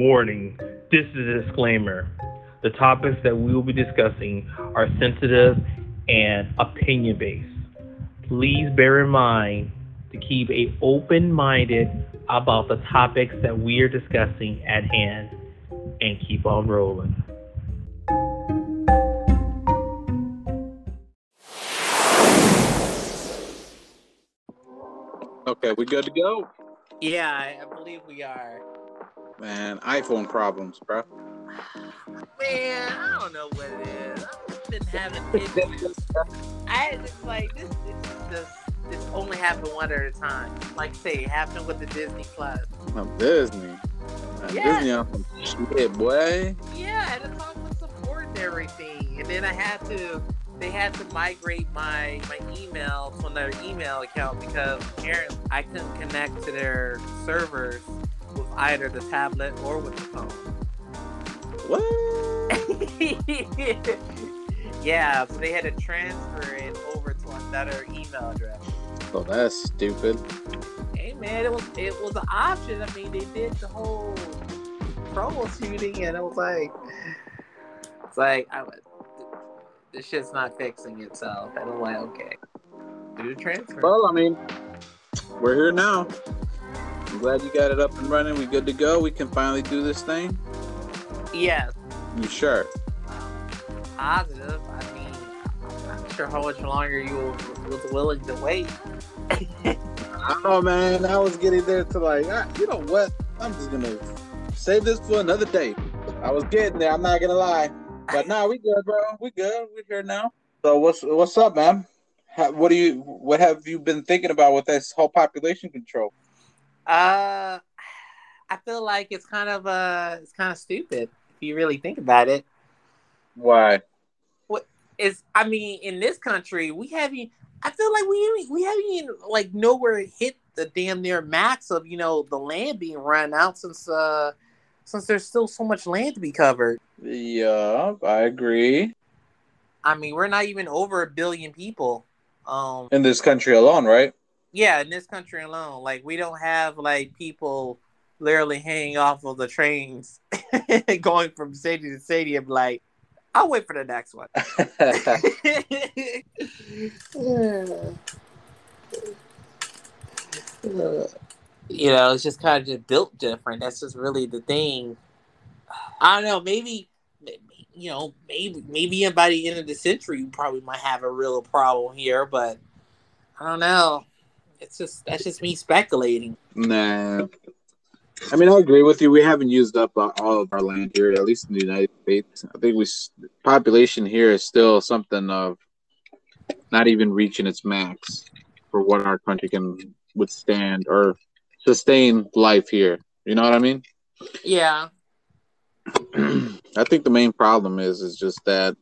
Warning this is a disclaimer. The topics that we will be discussing are sensitive and opinion based. Please bear in mind to keep a open minded about the topics that we are discussing at hand and keep on rolling. Okay, we good to go? Yeah, I, I believe we are. Man, iPhone problems, bro. Man, I don't know what it is. I've been having issues. I just like this. This is just this only happened one at a time. Like say, it happened with the Disney Plus. Oh, Disney. Man, Yeah. Disney on some shit, boy. Yeah, and it's all with support and everything. And then I had to. They had to migrate my my email to another email account because apparently I couldn't connect to their servers with either the tablet or with the phone. What? yeah, so they had to transfer it over to another email address. Oh, that's stupid. Hey man, it was it was an option. I mean, they did the whole troubleshooting, and it was like, it's like I was, this shit's not fixing itself. And I'm like, okay, do the transfer. Well, I mean, we're here now. Glad you got it up and running. We good to go. We can finally do this thing. yes, You sure? positive. I mean, I'm not sure how much longer you was willing to wait. Oh man, I was getting there to like, ah, you know what? I'm just gonna save this for another day. I was getting there. I'm not gonna lie, but now we good, bro. We good. We're here now. So what's what's up, man? How, what do you what have you been thinking about with this whole population control? Uh, I feel like it's kind of uh, it's kind of stupid if you really think about it. Why? What is? I mean, in this country, we haven't. I feel like we we haven't even like nowhere hit the damn near max of you know the land being run out since uh since there's still so much land to be covered. Yeah, I agree. I mean, we're not even over a billion people. Um, In this country alone, right? Yeah, in this country alone, like we don't have like people literally hanging off of the trains, going from city to city. like, I'll wait for the next one. you know, it's just kind of just built different. That's just really the thing. I don't know. Maybe, you know, maybe maybe by the end of the century, we probably might have a real problem here. But I don't know. It's just that's just me speculating. Nah. I mean, I agree with you. We haven't used up uh, all of our land here, at least in the United States. I think we population here is still something of not even reaching its max for what our country can withstand or sustain life here. You know what I mean? Yeah, I think the main problem is is just that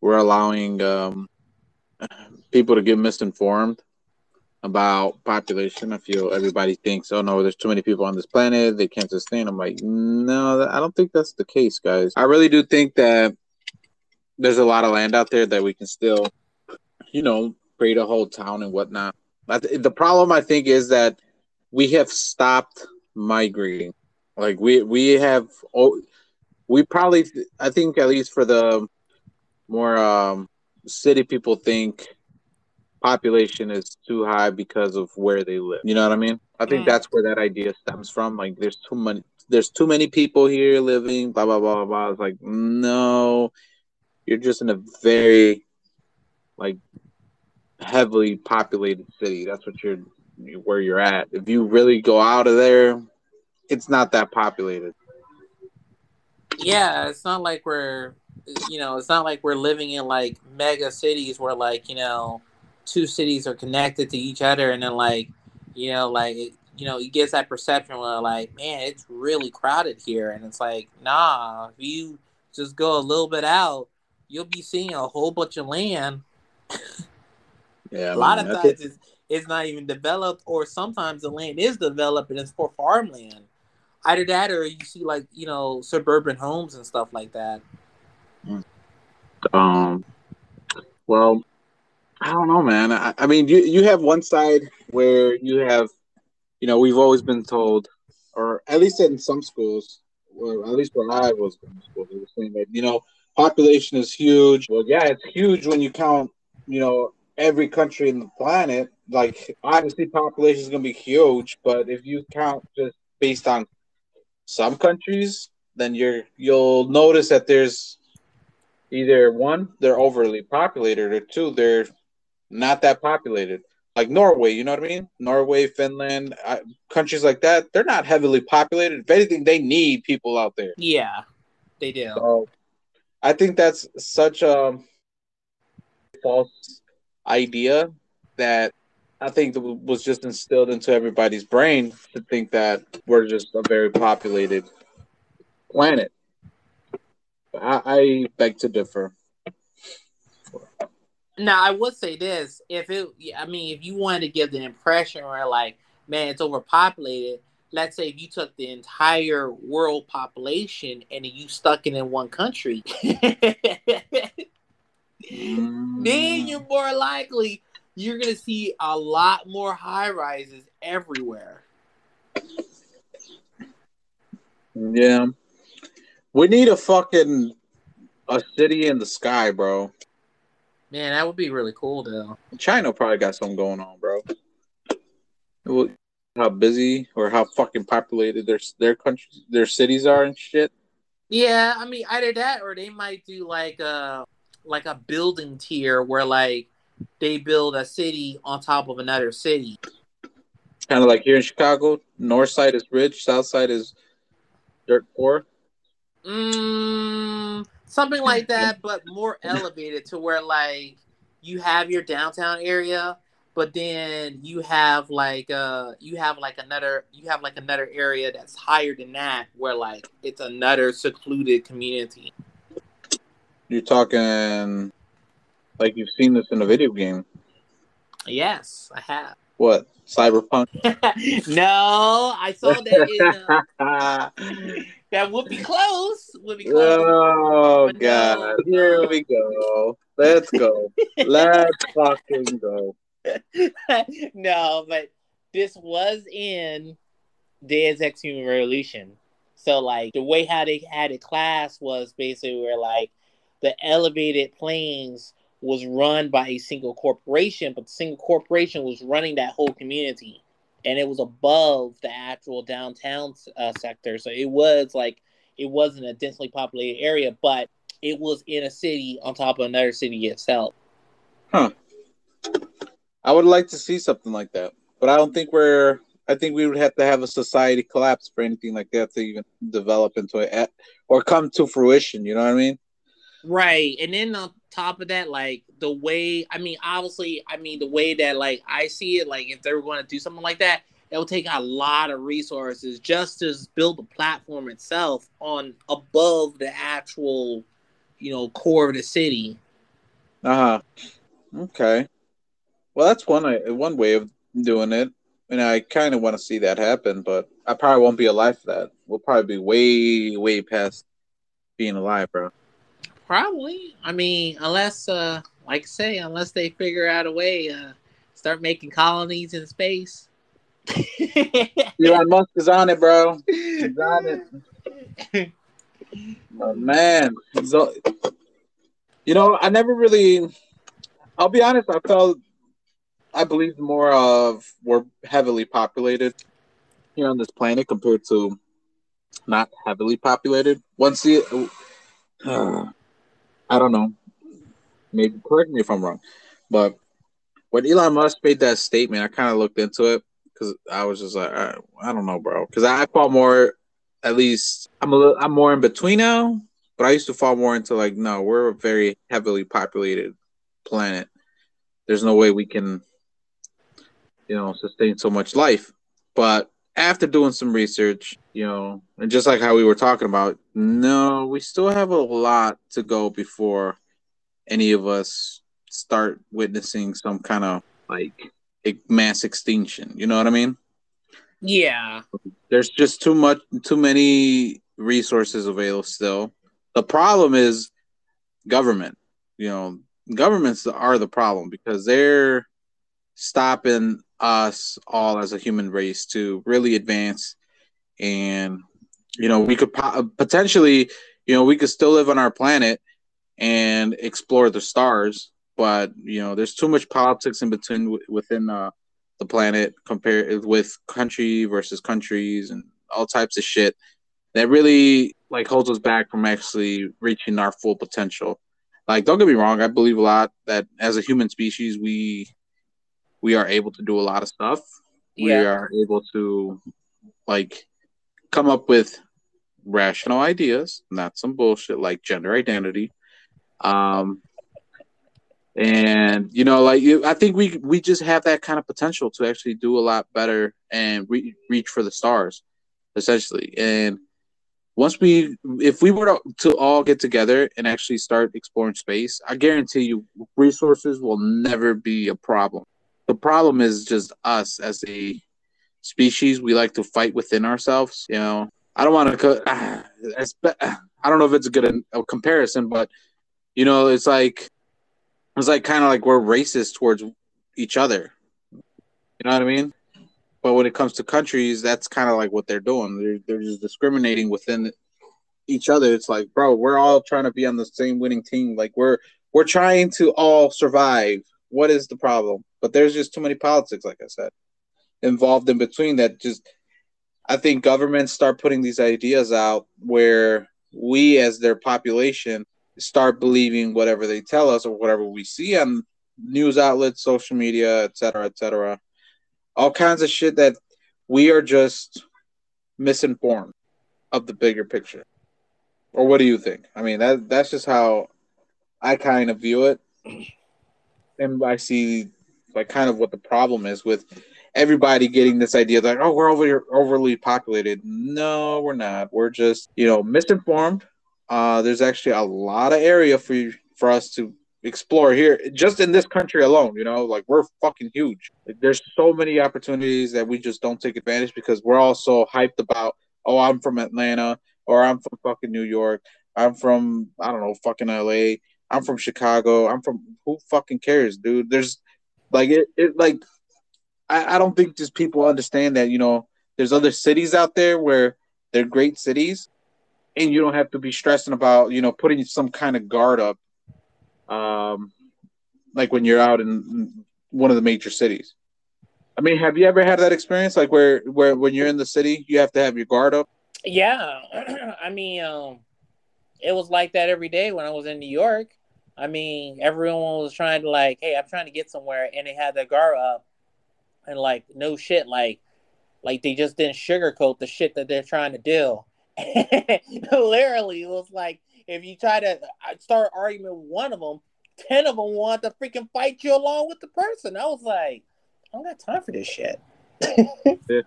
we're allowing um, people to get misinformed about population. I feel everybody thinks, oh no, there's too many people on this planet, they can't sustain. I'm like, no, I don't think that's the case, guys. I really do think that there's a lot of land out there that we can still, you know, create a whole town and whatnot. But the the problem I think is that we have stopped migrating. Like we we have oh, we probably I think at least for the more um, city people think population is too high because of where they live. You know what I mean? I think Mm. that's where that idea stems from. Like there's too many there's too many people here living, blah blah blah blah blah. It's like no, you're just in a very like heavily populated city. That's what you're where you're at. If you really go out of there, it's not that populated. yeah. It's not like we're, you know, it's not like we're living in like mega cities where like you know, two cities are connected to each other, and then like, you know, like it, you know, it gets that perception where like, man, it's really crowded here, and it's like, nah, if you just go a little bit out, you'll be seeing a whole bunch of land. Yeah, a lot man, of times it's, it's not even developed or sometimes the land is developed and it's for farmland. Either that or you see like you know suburban homes and stuff like that. Um, well, I don't know, man. I, I mean, you you have one side where you have, you know, we've always been told, or at least in some schools, or at least where I was going to school, they were saying that you know population is huge. Well, yeah, it's huge when you count you know every country in the planet. Like obviously, population is going to be huge, but if you count just based on some countries, then you're you'll notice that there's either one they're overly populated or two they're not that populated. Like norway you know what i mean? Norway finland uh, countries like that they're not heavily populated. If anything they need people out there. Yeah, they do. so i think that's such a false idea that i think that was just instilled into everybody's brain to think that we're just a very populated planet. I, I beg to differ. Now, I would say this: if it, I mean, if you wanted to give the impression where like, man, it's overpopulated. Let's say if you took the entire world population and you stuck it in one country, then you're mm. more likely you're gonna see a lot more high rises everywhere. Yeah. We need a fucking a city in the sky, bro. Man, that would be really cool though. China probably got something going on, bro. Well, How busy or how fucking populated their their countries, their cities are and shit. Yeah, I mean either that or they might do like a like a building tier where like they build a city on top of another city. Kind of like here in Chicago, north side is rich, south side is dirt poor. Mm, something like that, but more elevated to where like you have your downtown area, but then you have like uh you have like another you have like another area that's higher than that where like it's another secluded community. You're talking like you've seen this in a video game. Yes, I have. What? Cyberpunk? no, I saw that in uh, that would be close. Would be close. oh But no, god. Here we go. Let's go. Let's fucking go. no, but this was in Deus Ex Human Revolution. So like the way how they had it class was basically where like the elevated planes was run by a single corporation, but the single corporation was running that whole community, and it was above the actual downtown uh, sector. So it was like it wasn't a densely populated area, but it was in a city on top of another city itself. Huh. I would like to see something like that, but I don't think we're. I think we would have to have a society collapse for anything like that to even develop into it or come to fruition. You know what I mean? Right. And then on top of that, like the way I mean, obviously, I mean the way that like I see it, like if they were going to do something like that, it will take a lot of resources just to build the platform itself on above the actual, you know, core of the city. Uh huh. Okay. Well, that's one one way of doing it, and I kind of want to see that happen, but I probably won't be alive for that. We'll probably be way, way past being alive, bro. Probably. I mean, unless uh like I say, unless they figure out a way uh start making colonies in space. Elon Musk is on it, bro. He's on it. Oh, man, He's o- you know, I never really. I'll be honest. I felt, I believe more of we're heavily populated here on this planet compared to not heavily populated. Once the, uh, I don't know. Maybe correct me if I'm wrong, but when Elon Musk made that statement, I kind of looked into it because I was just like, I, I don't know, bro. Because I fall more, at least I'm a little, I'm more in between now. But I used to fall more into like, no, we're a very heavily populated planet. There's no way we can, you know, sustain so much life. But after doing some research, you know, and just like how we were talking about, no, we still have a lot to go before any of us start witnessing some kind of like a mass extinction. You know what I mean? yeah. There's just too much, too many resources available still. The problem is government. You know, governments are the problem because they're stopping us all as a human race to really advance and you know we could po- potentially you know we could still live on our planet and explore the stars but you know there's too much politics in between within uh, the planet compared with country versus countries and all types of shit that really like holds us back from actually reaching our full potential. Like don't get me wrong i believe a lot that as a human species we we are able to do a lot of stuff. We are able to like come up with rational ideas not some bullshit like gender identity. Um and you know like you, i think we we just have that kind of potential to actually do a lot better and re- reach for the stars essentially. And once we if we were to, to all get together and actually start exploring space i guarantee you resources will never be a problem. The problem is just us as a species we like to fight within ourselves you know. I don't want to ah, i don't know if it's a good a comparison but you know it's like it's like kind of like we're racist towards each other. You know what i mean? But when it comes to countries that's kind of like what they're doing. They're, they're just discriminating within each other. It's like bro we're all trying to be on the same winning team. Like we're we're trying to all survive. What is the problem? But there's just too many politics like i said involved in between that just i think governments start putting these ideas out where we as their population start believing whatever they tell us or whatever we see on news outlets social media et cetera et cetera. All kinds of shit that we are just misinformed of the bigger picture. Or what do you think? I mean that that's just how i kind of view it. And i see like kind of what the problem is with everybody getting this idea that oh we're over overly populated. No we're not. We're just you know misinformed. Uh there's actually a lot of area for you, for us to explore here just in this country alone you know like we're fucking huge. Like, there's so many opportunities that we just don't take advantage because we're all so hyped about oh i'm from atlanta or i'm from fucking new york. I'm from i don't know fucking la i'm from chicago. I'm from who fucking cares dude? There's like it, it like I, I don't think just people understand that you know there's other cities out there where they're great cities and you don't have to be stressing about you know putting some kind of guard up um like when you're out in one of the major cities. I mean have you ever had that experience? Like where where when you're in the city you have to have your guard up? Yeah, I mean, um, it was like that every day when I was in New York. I mean, everyone was trying to like, hey, I'm trying to get somewhere, and they had their guard up, and like, no shit, like, like they just didn't sugarcoat the shit that they're trying to do. Literally, it was like if you try to uh, start arguing with one of them, ten of them want to freaking fight you along with the person. I was like, I don't got time for this shit.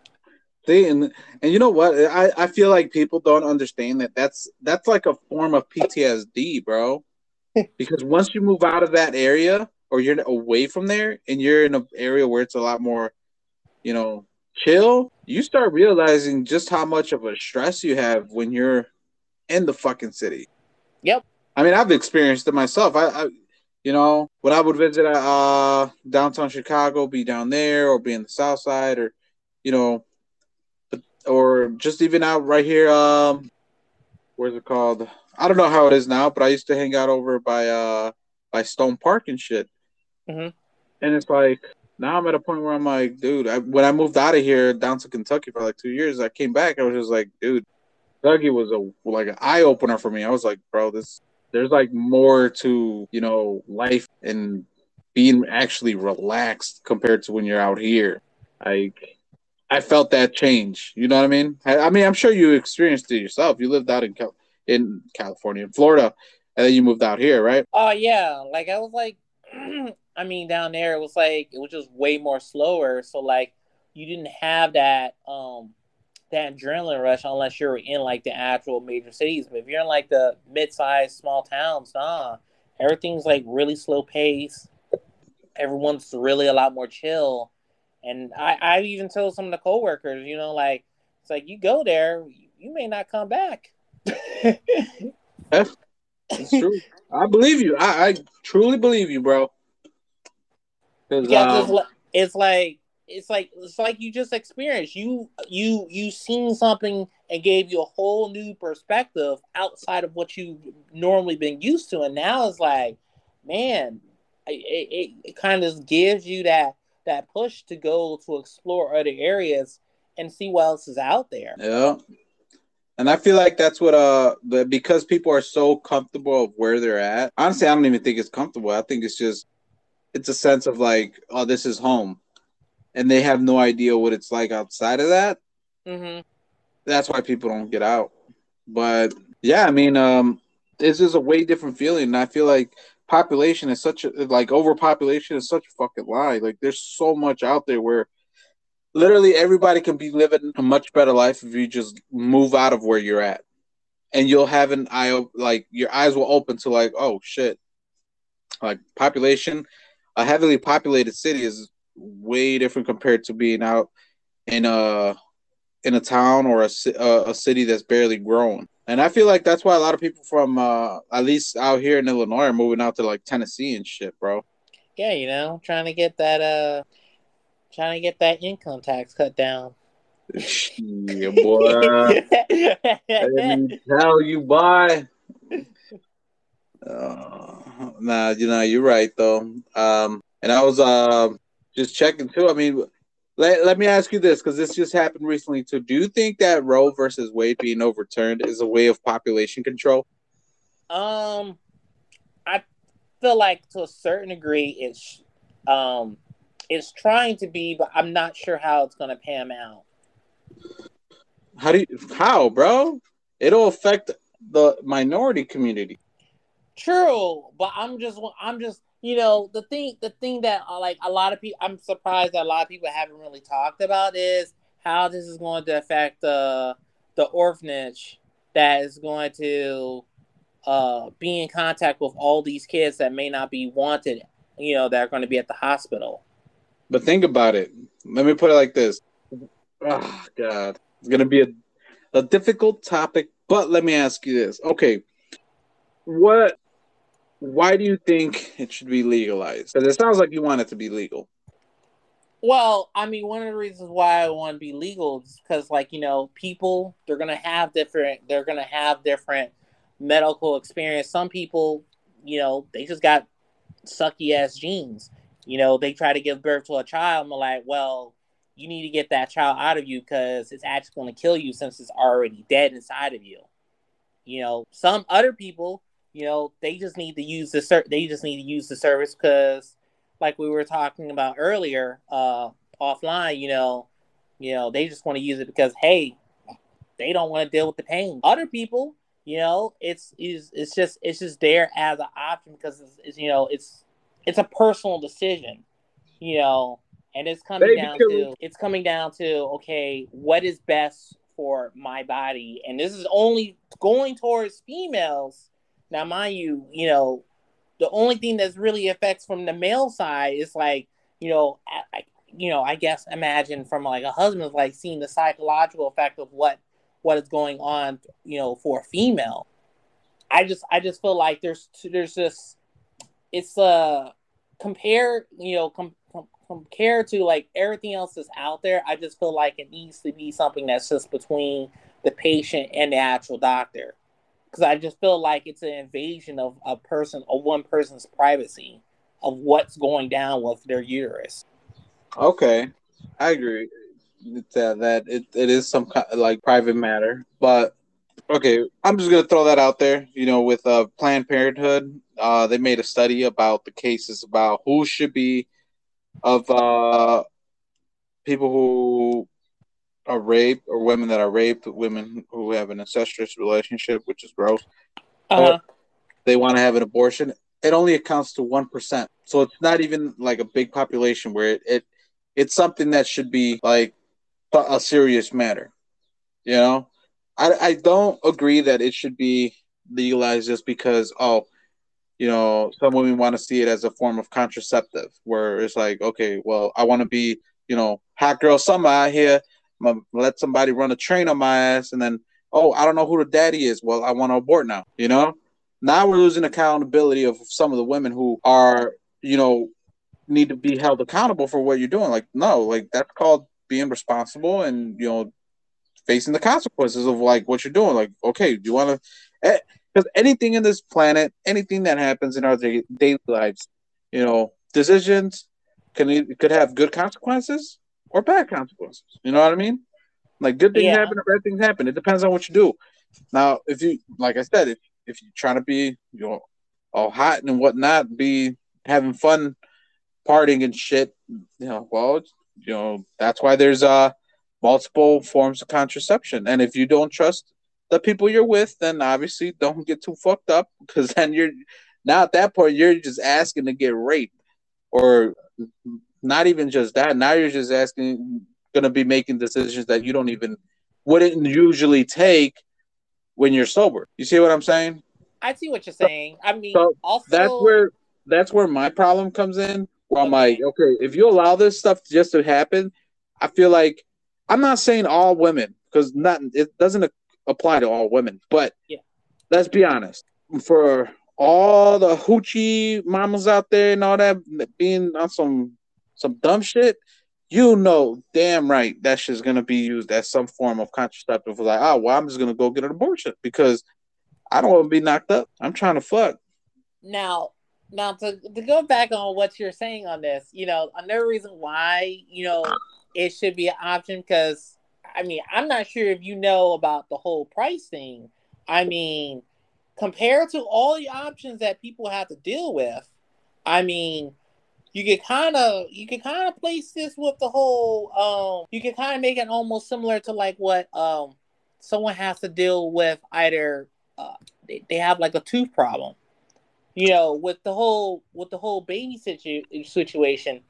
See, and and you know what? I, I feel like people don't understand that that's that's like a form of PTSD, bro. because once you move out of that area or you're away from there and you're in an area where it's a lot more, you know, chill, you start realizing just how much of a stress you have when you're in the fucking city. Yep. I mean, I've experienced it myself. I, I you know, when I would visit uh downtown Chicago, be down there or be in the South Side or, you know, or just even out right here. Um, where's it called? I don't know how it is now, but I used to hang out over by uh by Stone Park and shit. Mhm. And it's like now I'm at a point where I'm like, dude, I, when I moved out of here down to Kentucky for like two years, I came back. I was just like, dude, Kentucky was a like an eye opener for me. I was like, bro, this there's like more to you know life and being actually relaxed compared to when you're out here. Like I felt that change. You know what I mean? I, I mean, I'm sure you experienced it yourself. You lived out in Cal- in California, in Florida, and then you moved out here, right? Oh yeah, like I was like, I mean, down there it was like it was just way more slower. So like you didn't have that um that adrenaline rush unless you're in like the actual major cities. But if you're in like the mid-sized small towns, nah, everything's like really slow pace. Everyone's really a lot more chill. And I I even told some of the coworkers, you know, like it's like you go there, you may not come back. It's true. I believe you. I, I truly believe you, bro. Yeah, um, it's, it's like it's like it's like you just experienced you you you seen something and gave you a whole new perspective outside of what you've normally been used to and now it's like man it, it, it kind of gives you that that push to go to explore other areas and see what else is out there yeah and I feel like that's what uh the, because people are so comfortable of where they're at. Honestly, I don't even think it's comfortable. I think it's just it's a sense of like, oh, this is home and they have no idea what it's like outside of that. Mm-hmm. That's why people don't get out. But yeah, I mean, um, this is a way different feeling. And I feel like population is such a like overpopulation is such a fucking lie. Like there's so much out there where literally everybody can be living a much better life if you just move out of where you're at. And you'll have an eye like your eyes will open to like, oh shit. Like population, a heavily populated city is way different compared to being out in a in a town or a, a, city that's barely grown. And I feel like that's why a lot of people from uh, at least out here in Illinois are moving out to like Tennessee and shit, bro. Yeah, you know, trying to get that uh trying to get that income tax cut down. yeah, boy. Didn't tell you, boy. Uh, nah, you know, you're right though. Um, and I was uh just checking too. I mean, let, let me ask you this because this just happened recently too. Do you think that Roe versus Wade being overturned is a way of population control? Um, I feel like to a certain degree it's um it's trying to be, but I'm not sure how it's going to pan out. How do you how, bro? It'll affect the minority community. True, but I'm just I'm just you know the thing the thing that uh, like a lot of people i'm surprised that a lot of people haven't really talked about is how this is going to affect the the orphanage that is going to uh, be in contact with all these kids that may not be wanted you know that are going to be at the hospital. But think about it. Let me put it like this. Oh god. It's going to be a, a difficult topic but let me ask you this. Okay. What why do you think it should be legalized? Because it sounds like you want it to be legal. Well, I mean, one of the reasons why I want to be legal is because, like, you know, people they're gonna have different, they're gonna have different medical experience. Some people, you know, they just got sucky ass genes. You know, they try to give birth to a child, and they're like, well, you need to get that child out of you because it's actually going to kill you since it's already dead inside of you. You know, some other people you know, they just need to use the ser- they just need to use the service because, like we were talking about earlier, uh, offline, you know, you know, they just want to use it because hey, they don't want to deal with the pain. Other people, you know, it's is it's just it's just there as an option because it's, it's, you know it's it's a personal decision, you know, and it's coming Baby down to it's coming down to okay, what is best for my body, and this is only going towards females now, mind you, you know, the only thing that's really affects from the male side is like, you know, I, you know, I guess imagine from like a husband like seeing the psychological effect of what what is going on, you know, for a female. I just I just feel like there's there's just it's uh compare you know com, com, compared to like everything else that's out there. I just feel like it needs to be something that's just between the patient and the actual doctor because I just feel like it's an invasion of a person, of one person's privacy, of what's going down with their uterus. Okay, I agree that that it, it is some kind of like private matter, but okay, I'm just gonna throw that out there. You know, with uh, Planned Parenthood, uh, they made a study about the cases about who should be of uh, people who are raped or women that are raped, women who have an incestuous relationship, which is gross. Uh-huh. they want to have an abortion. It only accounts to one percent, so it's not even like a big population where it, it it's something that should be like a serious matter. You know, I I don't agree that it should be legalized just because oh, you know, some women want to see it as a form of contraceptive, where it's like okay, well, I want to be you know hot girl summer out here I'm gonna let somebody run a train on my ass, and then oh, I don't know who the daddy is. Well, I want to abort now. You know, now we're losing accountability of some of the women who are, you know, need to be held accountable for what you're doing. Like, no, like that's called being responsible and you know facing the consequences of like what you're doing. Like, okay, do you want to? Eh, because anything in this planet, anything that happens in our daily lives, you know, decisions can could have good consequences or bad consequences. You know what I mean? Like good things yeah. happen or bad things happen. It depends on what you do. Now, if you, like I said, if if you're trying to be, you know, all hot and whatnot, be having fun, partying and shit, you know, well, you know, that's why there's uh multiple forms of contraception. And if you don't trust the people you're with, then obviously don't get too fucked up because then you're now at that point you're just asking to get raped or not even just that. Now you're just asking, going to be making decisions that you don't even wouldn't usually take when you're sober. You see what I'm saying? I see what you're saying. I mean, so also that's where that's where my problem comes in. Where I'm like, okay, if you allow this stuff just to happen, I feel like I'm not saying all women because not it doesn't apply to all women, but yeah. let's be honest. For all the hoochie mamas out there and all that being on some some dumb shit, you know damn right that shit's gonna be used as some form of contraceptive. Like, oh well, I'm just gonna go get an abortion because I don't want to be knocked up. I'm trying to fuck. Now, now to, to go back on what you're saying on this, you know, another reason why, you know, it should be an option because I mean, I'm not sure if you know about the whole pricing. I mean, compared to all the options that people have to deal with, I mean, you can kind of you can kind of place this with the whole um you can kind of make it almost similar to like what um someone has to deal with either uh, they, they have like a tooth problem. You know with the whole with the whole baby situ- situation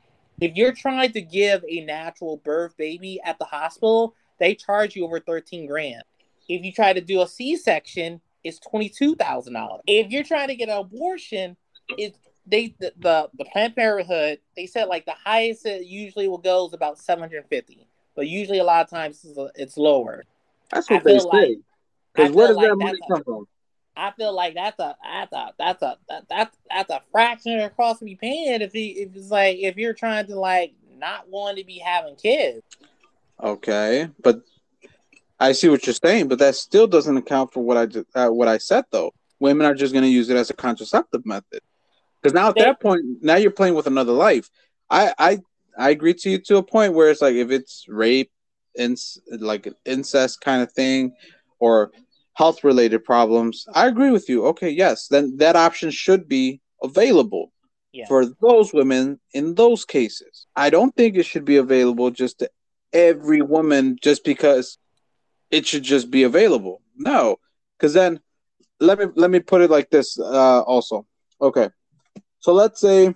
if you're trying to give a natural birth baby at the hospital they charge you over 13 grand. If you try to do a c-section it's $22000 if you're trying to get an abortion it's they the, the, the Planned Parenthood they said like the highest it usually will go is about 750 but usually a lot of times it's, it's lower that's what they say because where does like that money come from I feel like that's a that's a that's a that, that's that's a fraction of the cost to be paying if he if it's like if you're trying to like not want to be having kids. Okay, but I see what you're saying, but that still doesn't account for what I just, uh, what I said though. Women are just going to use it as a contraceptive method because now at they, that point, now you're playing with another life. I I I agree to you to a point where it's like if it's rape, inc- like an incest kind of thing, or health related problems, I agree with you. Okay, yes, then that option should be available yeah. for those women in those cases. I don't think it should be available just to every woman just because it should just be available. No, because then let me let me put it like this. Uh, also, okay, so let's say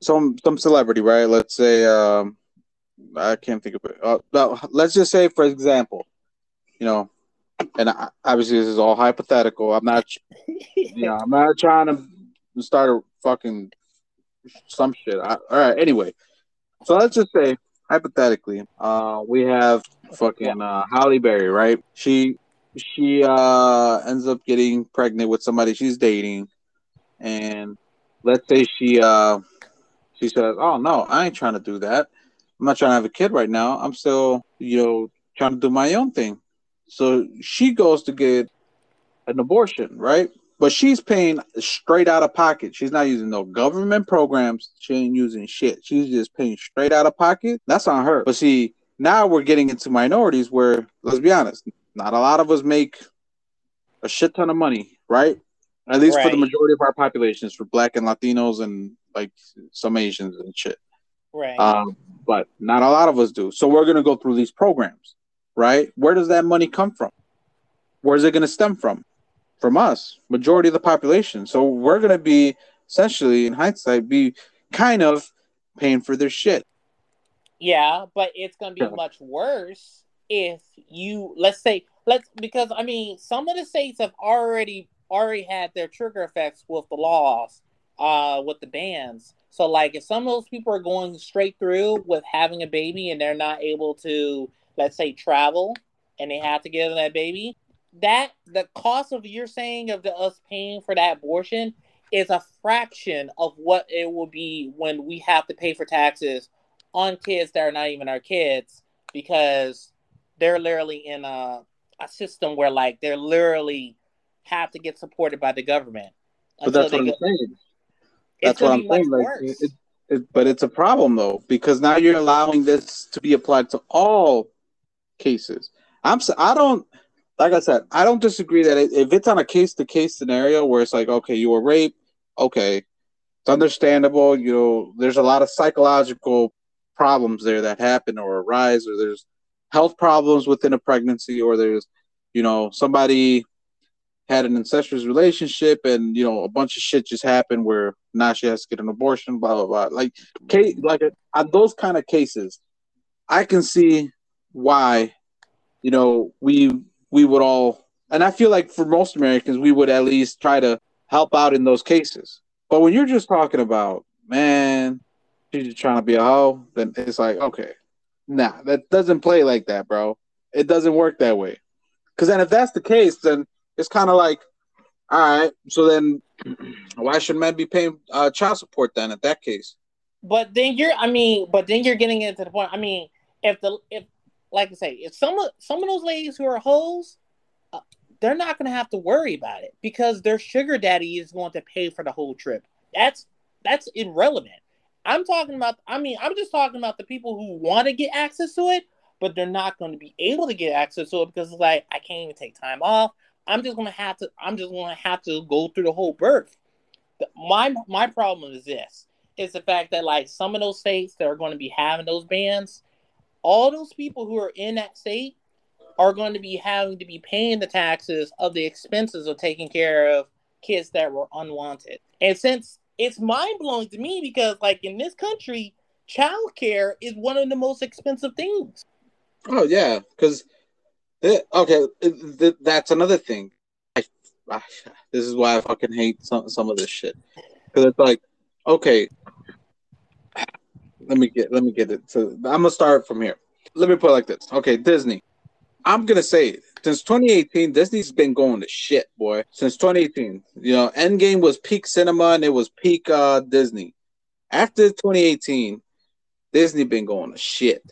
some some celebrity, right? Let's say um, I can't think of it. Uh, let's just say, for example, you know, and I, obviously this is all hypothetical. I'm not, yeah, I'm not trying to start a fucking some shit. I, all right, anyway, so let's just say hypothetically, uh, we have fucking uh, Halle Berry, right? She she uh ends up getting pregnant with somebody she's dating, and let's say she uh she says, "Oh no, I ain't trying to do that. I'm not trying to have a kid right now. I'm still, you know, trying to do my own thing." So she goes to get an abortion, right? But she's paying straight out of pocket. She's not using no government programs. She ain't using shit. She's just paying straight out of pocket. That's on her. But see, now we're getting into minorities where, let's be honest, not a lot of us make a shit ton of money, right? At least right. for the majority of our populations, for Black and Latinos and like some Asians and shit. Right. Um, but not a lot of us do. So we're gonna go through these programs right? Where does that money come from? Where's it going to stem from? From us, majority of the population. So we're going to be essentially, in hindsight, be kind of paying for their shit. Yeah, but it's going to be much worse if you, let's say, let's because I mean, some of the states have already already had their trigger effects with the laws, uh, with the bans. So, like, if some of those people are going straight through with having a baby and they're not able to let's say travel and they have to give that baby, that the cost of you're saying of the us paying for that abortion is a fraction of what it will be when we have to pay for taxes on kids that are not even our kids because they're literally in a, a system where like they're literally have to get supported by the government. But that's what I'm saying. That's what I'm saying. Like, it, it, but it's a problem though because now you're allowing this to be applied to all cases. I'm I don't like I said I don't disagree that if it's on a case to case scenario where it's like okay you were raped okay it's understandable you know there's a lot of psychological problems there that happen or arise or there's health problems within a pregnancy or there's you know somebody had an incestuous relationship and you know a bunch of shit just happened where now she has to get an abortion blah blah blah. Like case like on those kind of cases i can see why you know we we would all and i feel like for most americans we would at least try to help out in those cases. But when you're just talking about man she's just trying to be a hoe then it's like okay nah that doesn't play like that bro. It doesn't work that way. Because then if that's the case then it's kind of like, all right, so then why should men be paying uh, child support then? At that case, but then you're, I mean, but then you're getting into the point. I mean, if the if like I say, if some of some of those ladies who are hoes, uh, they're not going to have to worry about it because their sugar daddy is going to pay for the whole trip. That's that's irrelevant. I'm talking about. I mean, I'm just talking about the people who want to get access to it, but they're not going to be able to get access to it because it's like I can't even take time off. I'm just gonna have to. I'm just gonna have to go through the whole birth. My my problem is this: is the fact that like some of those states that are going to be having those bans, all those people who are in that state are going to be having to be paying the taxes of the expenses of taking care of kids that were unwanted. And since it's mind blowing to me because like in this country, childcare is one of the most expensive things. Oh yeah, because okay, that's another thing. I, I, this is why I fucking hate some some of this shit because it's like, okay, let me get let me get it. So I'm gonna start from here. Let me put it like this. Okay, Disney. I'm gonna say it. Since 2018, Disney's been going to shit, boy. Since 2018, you know, Endgame was peak cinema and it was peak uh, Disney. After 2018, Disney been going to shit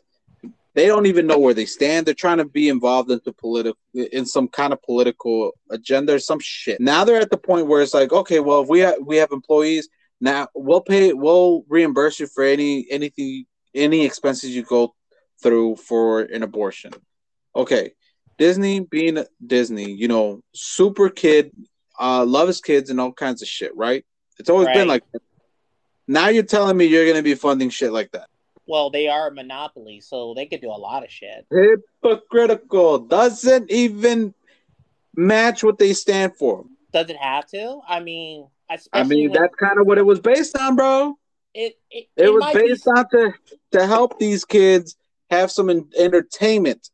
they don't even know where they stand. They're trying to be involved into political in some kind of political agenda or some shit. Now they're at the point where it's like, okay, well, if we ha- we have employees now, we'll pay, we'll reimburse you for any anything, any expenses you go through for an abortion. Okay, Disney being Disney, you know, super kid, uh, loves kids and all kinds of shit, right? It's always right. been like. That. Now you're telling me you're going to be funding shit like that. Well, they are a monopoly, so they could do a lot of shit. Hypocritical. Doesn't even match what they stand for. Does it have to? I mean, I mean that's kind of what it was based on, bro. It it, it, it was based be... on to to help these kids have some entertainment.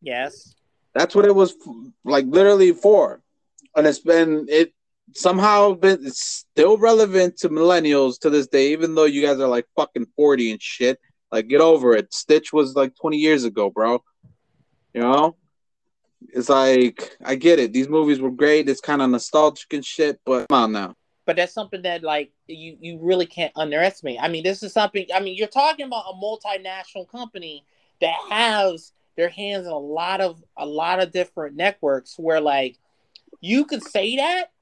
Yes, that's what it was like, literally for, and it's been it somehow been it's still relevant to millennials to this day, even though you guys are like fucking 40 and shit. Like, get over it. Stitch was like 20 years ago, bro. You know? It's like, I get it. These movies were great. It's kind of nostalgic and shit, but come on now. But that's something that, like, you, you really can't underestimate. I mean, this is something, I mean, you're talking about a multinational company that has their hands in a lot of a lot of different networks where like you could say that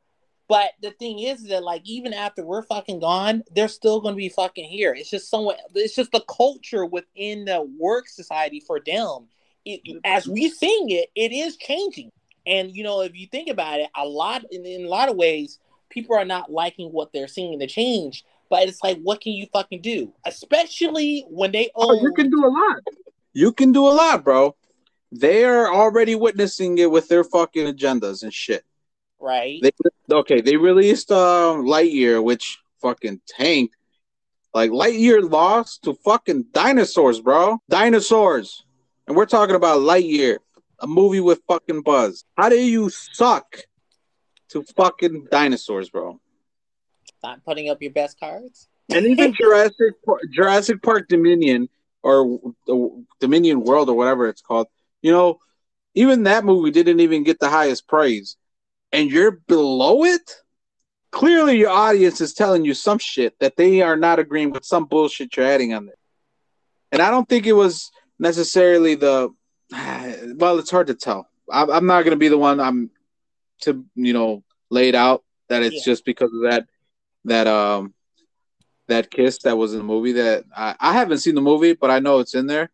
but the thing is that like even after we're fucking gone, they're still gonna be fucking here. It's just somewhat it's just the culture within the work society for them. It, as we sing it, it is changing. And you know, if you think about it, a lot in, in a lot of ways, people are not liking what they're seeing the change. But it's like, what can you fucking do? Especially when they own... Oh, you can do a lot. You can do a lot, bro. They are already witnessing it with their fucking agendas and shit. Right. They, okay, they released uh, Lightyear, which fucking tanked. Like Lightyear lost to fucking dinosaurs, bro. Dinosaurs. And we're talking about Lightyear, a movie with fucking Buzz. How do you suck to fucking dinosaurs, bro? Not putting up your best cards. and even Jurassic Jurassic Park Dominion or Dominion World or whatever it's called. You know, even that movie didn't even get the highest praise and you're below it? clearly your audience is telling you some shit that they are not agreeing with some bullshit you're adding on there. And I don't think it was necessarily the well, it's hard to tell. I'm not going to be the one I'm to you know laid out that it's yeah. just because of that that um that kiss that was in the movie that I, I haven't seen the movie, but I know it's in there.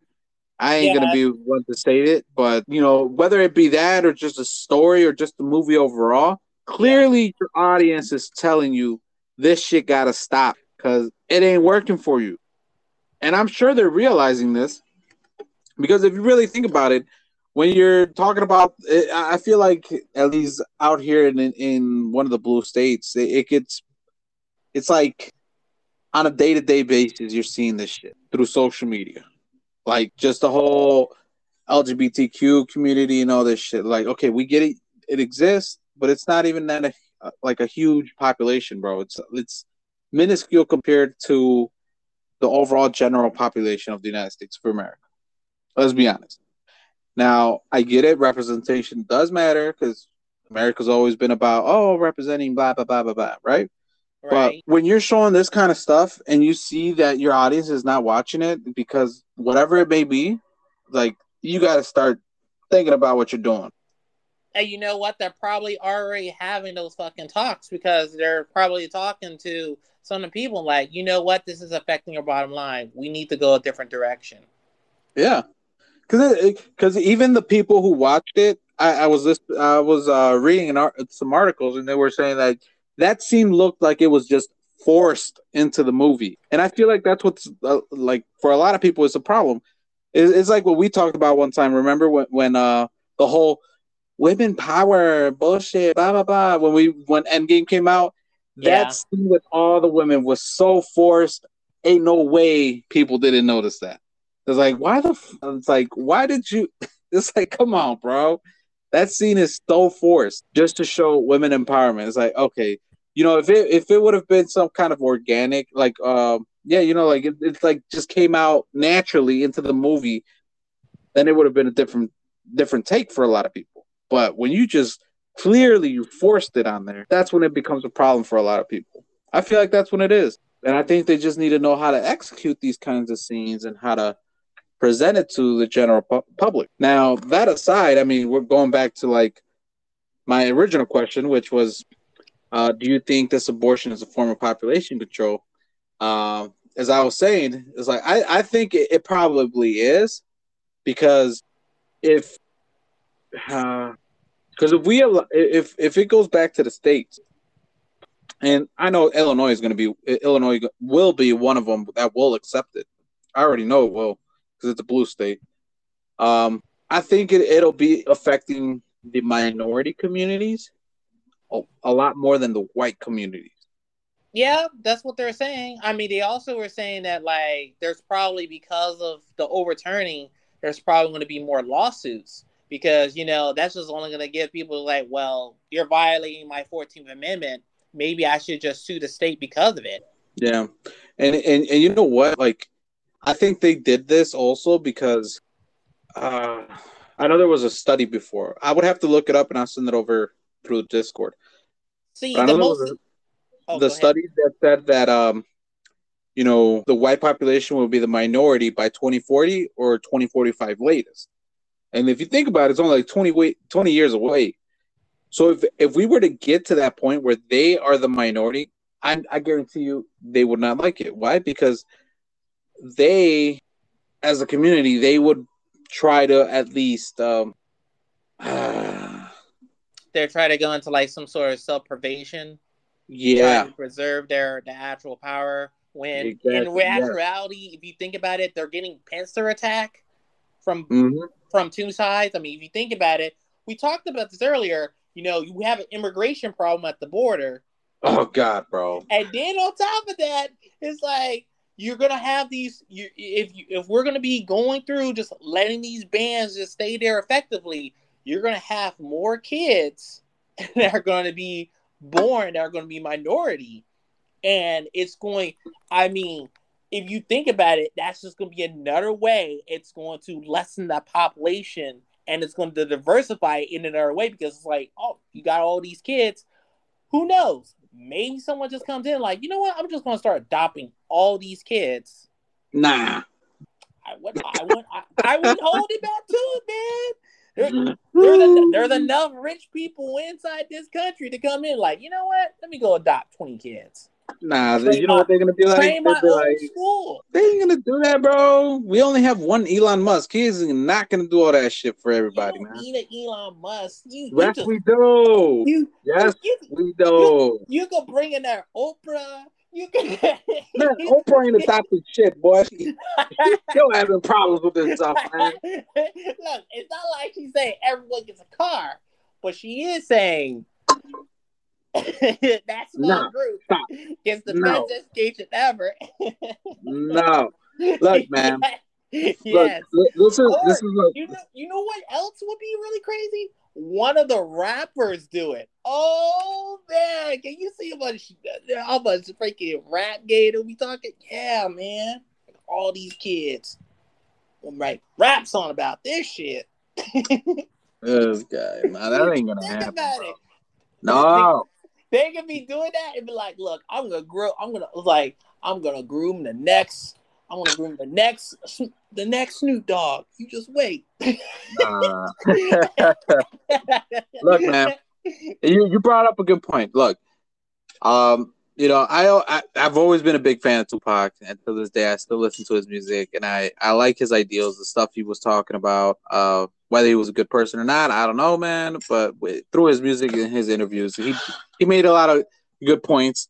I ain't yeah. gonna be one to state it, but you know whether it be that or just a story or just the movie overall, clearly yeah. your audience is telling you this shit gotta stop because it ain't working for you, and I'm sure they're realizing this because if you really think about it, when you're talking about, eh, it, I feel like at least out here in in one of the blue states, it, it gets, it's like on a day to day basis, you're seeing this shit through social media, like just the whole LGBTQ community and all this shit. Like, okay, we get it, it exists, but it's not even that a, like a huge population, bro. It's it's minuscule compared to the overall general population of the United States of America. Let's be honest. Now, I get it. Representation does matter because America's always been about, oh, representing blah, blah, blah, blah, blah, right? Right? But when you're showing this kind of stuff and you see that your audience is not watching it because whatever it may be, like, you got to start thinking about what you're doing. And you know what? They're probably already having those fucking talks because they're probably talking to some of the people like, you know what? This is affecting your bottom line. We need to go a different direction. Yeah because because even the people who watched it, I, I was just I was uh, reading some articles and they were saying that that scene looked like it was just forced into the movie, and I feel like that's what's uh, like for a lot of people it's a problem. It's, it's like what we talked about one time. Remember when when uh the whole women power bullshit blah blah blah when we when Endgame came out. Yeah. That scene with all the women was so forced. Ain't no way people didn't notice that. It's like, why the? F-? It's like, why did you? It's like, come on, bro. That scene is so forced just to show women empowerment. It's like, okay, you know, if it if it would have been some kind of organic, like, um, yeah, you know, like it, it's like just came out naturally into the movie, then it would have been a different different take for a lot of people. But when you just clearly you forced it on there, that's when it becomes a problem for a lot of people. I feel like that's when it is. And I think they just need to know how to execute these kinds of scenes and how to presented to the general pu- public. Now, that aside, I mean, we're going back to like my original question, which was, uh, do you think this abortion is a form of population control? Uh, as I was saying, it's like I, I think it, it probably is because if because uh, if we if if it goes back to the states, and I know Illinois is going to be Illinois will be one of them that will accept it. I already know it will because it's a blue state. Um, I think it, it'll be affecting the minority communities a, a lot more than the white communities. Yeah, that's what they're saying. I mean, they also were saying that like there's probably because of the overturning, there's probably going to be more lawsuits because you know that's just only going to give people like, well, you're violating my 14th Amendment. Maybe I should just sue the state because of it. Yeah, and and and you know what? Like I think they did this also because uh, I know there was a study before. I would have to look it up and I'll send it over through Discord. See, the, most... oh, the study that said that um, you know the white population will be the minority by 2040 or 2045 latest. And if you think about it, it's only like 20 wait 20 years away. So if if we were to get to that point where they are the minority, I, I guarantee you they would not like it. Why? Because they, as a community, they would try to at least. Um, They're trying to go into like some sort of self preservation. Yeah, preserve their the actual power. When exactly. in actuality, yeah. if you think about it, they're getting pincer attack from mm-hmm. from two sides. I mean, if you think about it, we talked about this earlier. You know, you have an immigration problem at the border. Oh God, bro! And then on top of that, it's like you're gonna have these. You, if you, if we're gonna be going through just letting these bands just stay there effectively, you're gonna have more kids that are gonna be born that are gonna be minority, and it's going. I mean, if you think about it, that's just gonna be another way. It's going to lessen the population, and it's going to diversify in another way because it's like, oh, you got all these kids. Who knows? maybe someone just comes in like, you know what? I'm just gonna start adopting all these kids. Nah. I would, I would, I, I would hold it back to it, man. There, there's, there's enough rich people inside this country to come in, like, you know what? Let me go adopt 20 kids. Nah, they, you know what they're gonna be like? Train my be own like, school. they ain't gonna do that, bro. We only have one Elon Musk. He's not gonna do all that shit for everybody, you man. need an Elon Musk. You, you Yes, just, we do. you, Yes, you, we do. you could bring in there Oprah. You can. Man, Oprah ain't adopted shit, boy. She, still having problems with this stuff, man. Look, it's not like she's saying everyone gets a car, but she is saying that small No, group stop. gets the No. best education ever. No, look, man. yes. Look, this is Or- this is a, You know, you know what else would be really crazy? One of the rappers do it. Oh man, can you see how much how much freaking rap game we talking? Yeah, man. All these kids will write rap song about this shit. this guy. Nah, that ain't gonna happen. about it. No, They can be doing that and be like, look, I'm gonna grow I'm gonna like I'm gonna groom the next I'm gonna groom the next the next Snoop Dogg. You just wait. nah. Look, man. You you brought up a good point. Look, um, you know, I, I I've always been a big fan of Tupac, and to this day, I still listen to his music, and I I like his ideals, the stuff he was talking about. Uh, whether he was a good person or not, I don't know, man. But with, through his music and his interviews, he he made a lot of good points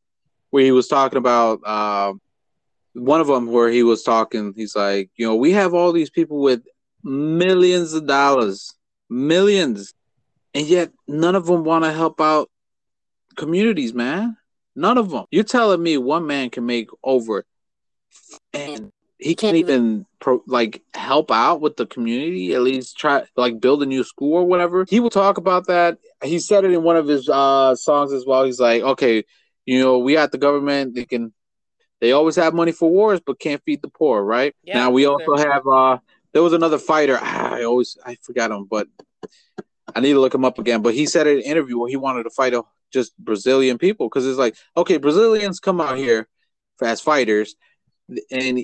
where he was talking about. Um, one of them where he was talking, he's like, you know, we have all these people with millions of dollars, millions and yet none of them want to help out communities, man. None of them. You're telling me one man can make over, and he can't even pro, like help out with the community. At least try like build a new school or whatever. He will talk about that. He said it in one of his uh, songs as well. He's like, okay, you know, we got the government. They can, they always have money for wars, but can't feed the poor, right? Yeah, now we also have. uh There was another fighter. Ah, I always I forgot him, but I need to look him up again. But he said in an interview where he wanted to fight just Brazilian people because it's like, okay, Brazilians come out here as fighters, and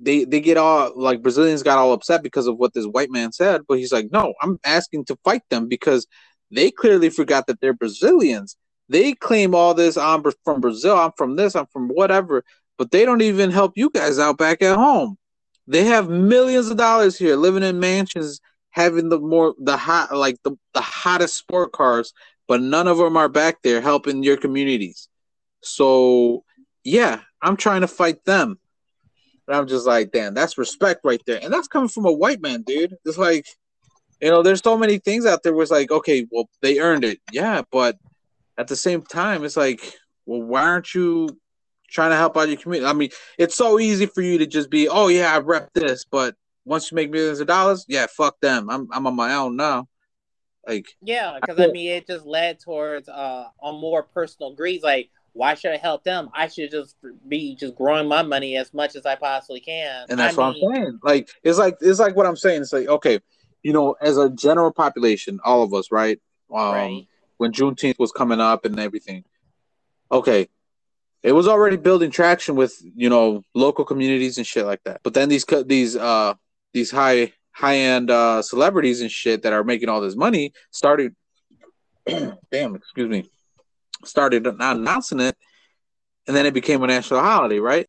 they they get all like Brazilians got all upset because of what this white man said. But he's like, no, I'm asking to fight them because they clearly forgot that they're Brazilians. They claim all this. Oh, I'm from Brazil. I'm from this. I'm from whatever. But they don't even help you guys out back at home. They have millions of dollars here, living in mansions having the more the hot like the, the hottest sport cars but none of them are back there helping your communities. So yeah i'm trying to fight them. And i'm just like damn that's respect right there. And that's coming from a white man dude. It's like you know there's so many things out there it's like okay well they earned it. Yeah but at the same time it's like well why aren't you trying to help out your community? I mean it's so easy for you to just be oh yeah i rep this but once you make millions of dollars, yeah, fuck them. I'm I'm on my own now. Like Yeah, because I mean, it just led towards uh, a more personal greed. Like, why should I help them? I should just be just growing my money as much as I possibly can. and that's I what mean, I'm saying. Like it's like it's like what I'm saying. It's like okay, you know, as a general population, all of us, right? Um, Right. When Juneteenth was coming up and everything, okay, it was already building traction with you know local communities and shit like that. But then these these uh these high high end uh celebrities and shit that are making all this money started. damn, excuse me. Started not announcing it, and then it became a national holiday, right?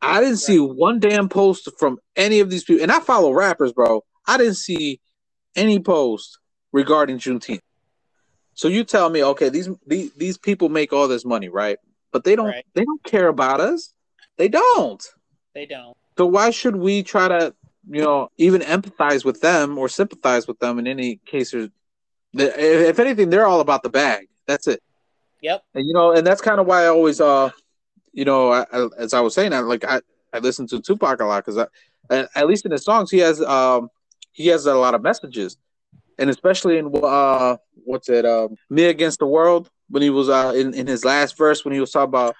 I didn't see one damn post from any of these people, and I follow rappers, bro. I didn't see any post regarding Juneteenth. So you tell me, okay, these these, these people make all this money, right? But they don't Right. they don't care about us. They don't. They don't. So why should we try to, you know, even empathize with them or sympathize with them in any case? Or, if anything, they're all about the bag. That's it. Yep. And you know, and that's kind of why I always, uh, you know, I, I, as I was saying, I like I I listen to Tupac a lot because at, at least in his songs he has um he has a lot of messages, and especially in uh what's it um Me Against the World when he was uh in, in his last verse when he was talking about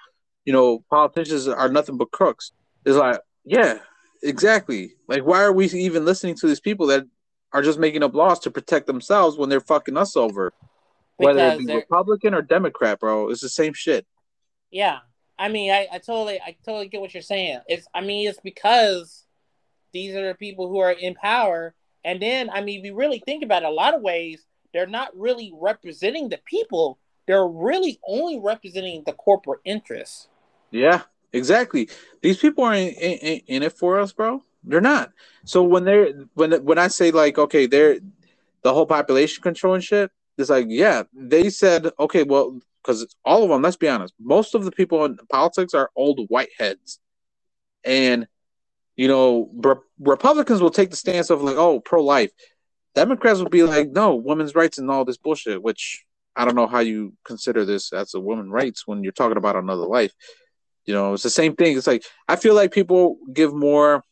you know politicians are nothing but crooks. It's like yeah, exactly. Like why are we even listening to these people that are just making up laws to protect themselves when they're fucking us over? Whether it be they're- Republican or Democrat, bro, it's the same shit. Yeah, I mean, I, I totally, I totally get what you're saying. It's, I mean, it's because these are the people who are in power, and then, I mean, if you really think about it, a lot of ways, they're not really representing the people. They're really only representing the corporate interests. Yeah, exactly. These people are in, in, in it for us, bro. They're not. So when they're when when I say like, okay, they're the whole population control and shit, it's like, yeah, they said, okay, well, because all of them, let's be honest, most of the people in politics are old white heads. And, you know, re- Republicans will take the stance of like, oh, pro life. Democrats will be like, no, women's rights and all this bullshit, which I don't know how you consider this as a women's rights when you're talking about another life. You know, it's the same thing. It's like I feel like people give more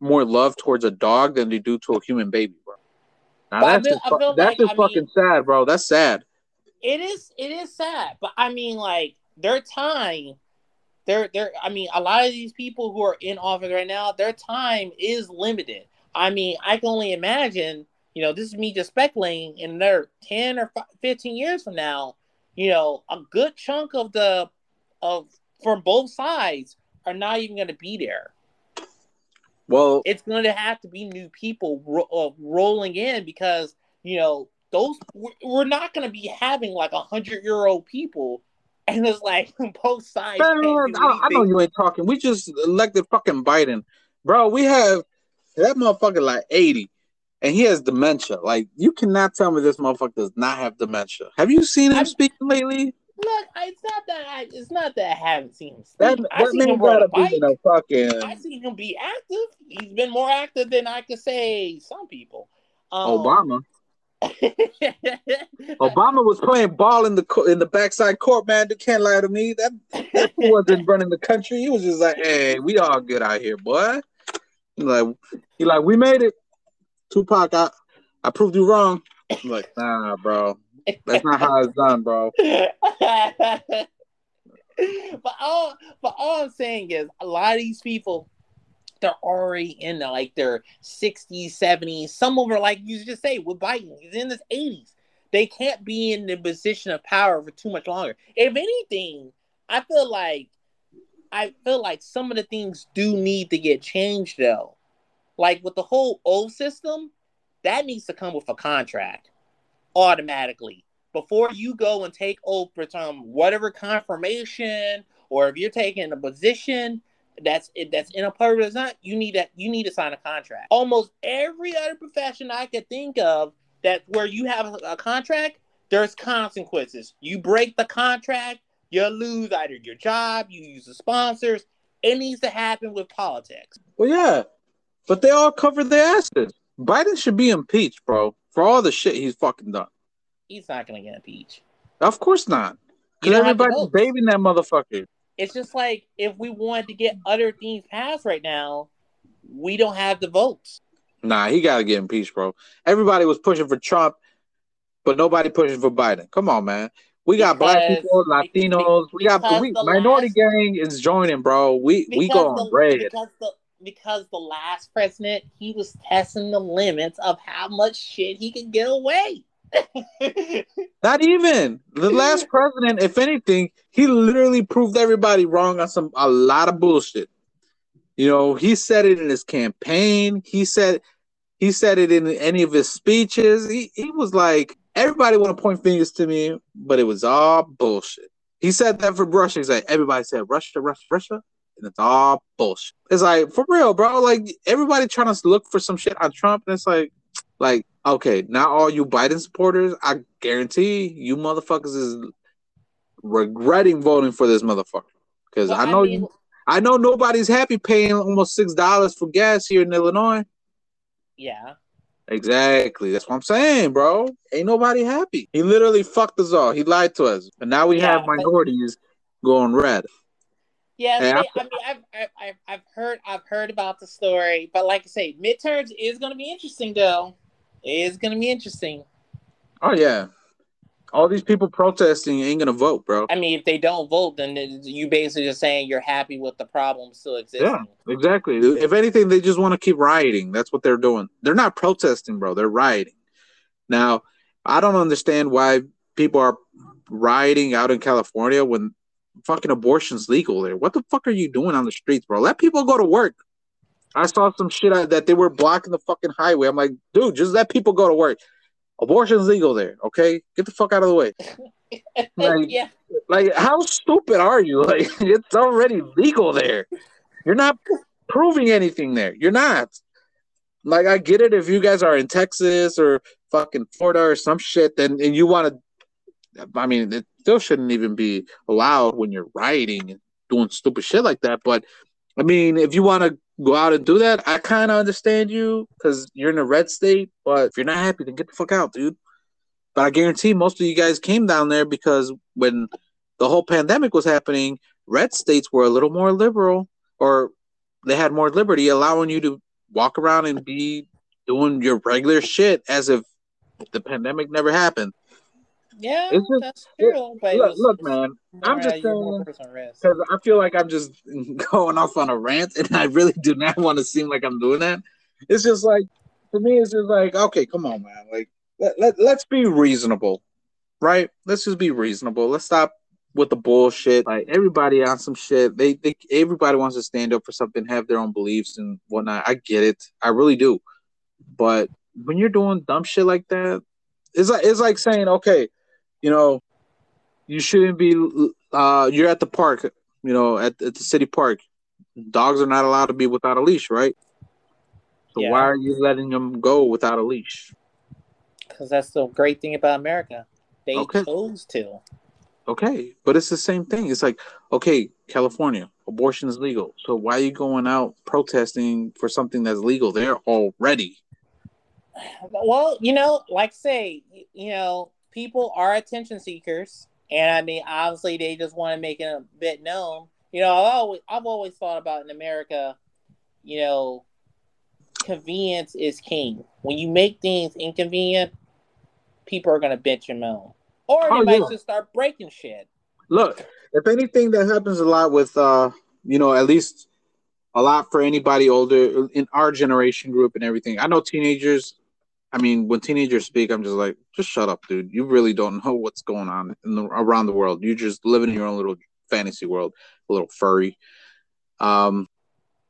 more love towards a dog than they do to a human baby, bro. Now that's just, that's like, just fucking mean, sad, bro. That's sad. It is. It is sad, but I mean, like their time, their their. I mean, a lot of these people who are in office right now, their time is limited. I mean, I can only imagine. You know, this is me just speculating. In their ten or 15 years from now, you know, a good chunk of the of from both sides are not even going to be there. Well, it's going to have to be new people ro- uh, rolling in because you know those we're not going to be having like a hundred year old people, and it's like both sides. Man, I, I, know you ain't talking. We just elected fucking Biden, bro. We have that motherfucker like eighty, and he has dementia. Like you cannot tell me this motherfucker does not have dementia. Have you seen him i speaking lately? Look, it's not that I. It's not that I haven't seen him. That, that I seen him gotta be in a fucking. I seen him be active. He's been more active than I could say some people. Um, Obama. Obama was playing ball in the in the backside court, man. You can't lie to me. That, that wasn't running the country. He was just like, "Hey, we all good out here, boy." He like, he like, we made it. Tupac, I, I proved you wrong. I'm like, nah, bro. That's not how it's done, bro. but all, but all I'm saying is, a lot of these people, they're already in the, like their 60s, 70s. Some of them are like you just say with Biden, he's in his 80s. They can't be in the position of power for too much longer. If anything, I feel like I feel like some of the things do need to get changed though. Like with the whole old system, that needs to come with a contract automatically before you go and take oath for some whatever confirmation or if you're taking a position that's that's in inappropriate or not, you need that you need to sign a contract. Almost every other profession I could think of that where you have a, a contract, there's consequences. You break the contract, you lose either your job, you use the sponsors. It needs to happen with politics. Well, yeah, but they all cover their asses. Biden should be impeached, bro for all the shit he's fucking done. He's not gonna get impeached. Of course not. Because everybody's babying that motherfucker. It's just like if we wanted to get other things passed right now, we don't have the votes. Nah, he gotta get impeached, bro. Everybody was pushing for Trump, but nobody pushing for Biden. Come on, man. We got because, black people, Latinos. We got we minority last, gang is joining, bro. We we go on red. Because the because the last president he was testing the limits of how much shit he could get away. Not even the last president. If anything, he literally proved everybody wrong on some a lot of bullshit. You know, he said it in his campaign. He said he said it in any of his speeches. He he was like, everybody want to point fingers to me, but it was all bullshit. He said that for Russia. He's like, everybody said Russia, Russia, Russia and it's all bullshit. It's like for real, bro. Like everybody trying to look for some shit on Trump, and it's like, like okay, now all you Biden supporters, I guarantee you motherfuckers is regretting voting for this motherfucker because well, I know I mean, you. I know nobody's happy paying almost six dollars for gas here in Illinois. Yeah. Exactly. That's what I'm saying, bro. Ain't nobody happy. He literally fucked us all. He lied to us. And now we yeah, have minorities but... going red. Yeah, they, I mean, I've, I've, I've heard I've heard about the story, but like I say, midterms is going to be interesting, though. It is going to be interesting. Oh yeah, all these people protesting ain't going to vote, bro. I mean, if they don't vote, then you basically just saying you're happy with the problem still existing. Yeah, exactly. If anything, they just want to keep rioting. That's what they're doing. They're not protesting, bro. They're rioting. Now, I don't understand why people are rioting out in California when fucking abortions legal there. What the fuck are you doing on the streets, bro? Let people go to work. I saw some shit that they were blocking the fucking highway. I'm like, dude, just let people go to work. Abortion's legal there, okay? Get the fuck out of the way. like, yeah. like, how stupid are you? Like, it's already legal there. You're not proving anything there. You're not. Like, I get it if you guys are in Texas or fucking Florida or some shit, then and you want to. I mean, it still shouldn't even be allowed when you're riding and doing stupid shit like that. But I mean, if you want to go out and do that, I kind of understand you because you're in a red state. But if you're not happy, then get the fuck out, dude. But I guarantee most of you guys came down there because when the whole pandemic was happening, red states were a little more liberal or they had more liberty, allowing you to walk around and be doing your regular shit as if the pandemic never happened. Yeah, it's just, that's true. It, look, look, man, I'm just saying because I feel like I'm just going off on a rant, and I really do not want to seem like I'm doing that. It's just like for me, it's just like okay, come on, man. Like let, let let's be reasonable, right? Let's just be reasonable. Let's stop with the bullshit. Like everybody on some shit. They think everybody wants to stand up for something, have their own beliefs and whatnot. I get it. I really do. But when you're doing dumb shit like that, it's like it's like saying, okay, you know, you shouldn't be. Uh, you're at the park, you know, at, at the city park. Dogs are not allowed to be without a leash, right? So yeah. why are you letting them go without a leash? Because that's the great thing about America. They okay. chose to. Okay, but it's the same thing. It's like, okay, California, abortion is legal. So why are you going out protesting for something that's legal there already? Well, you know, like say, you know, people are attention seekers, and I mean, obviously, they just want to make it a bit known. You know, I've always, I've always thought about in America, you know, convenience is king. When you make things inconvenient, people are going to bitch and moan, or they oh, might yeah. just start breaking shit. Look, if anything, that happens a lot with, uh, you know, at least a lot for anybody older in our generation group and everything. I know teenagers I mean, when teenagers speak, I'm just like, just shut up, dude. You really don't know what's going on the, around the world. You just live in your own little fantasy world, a little furry. Um,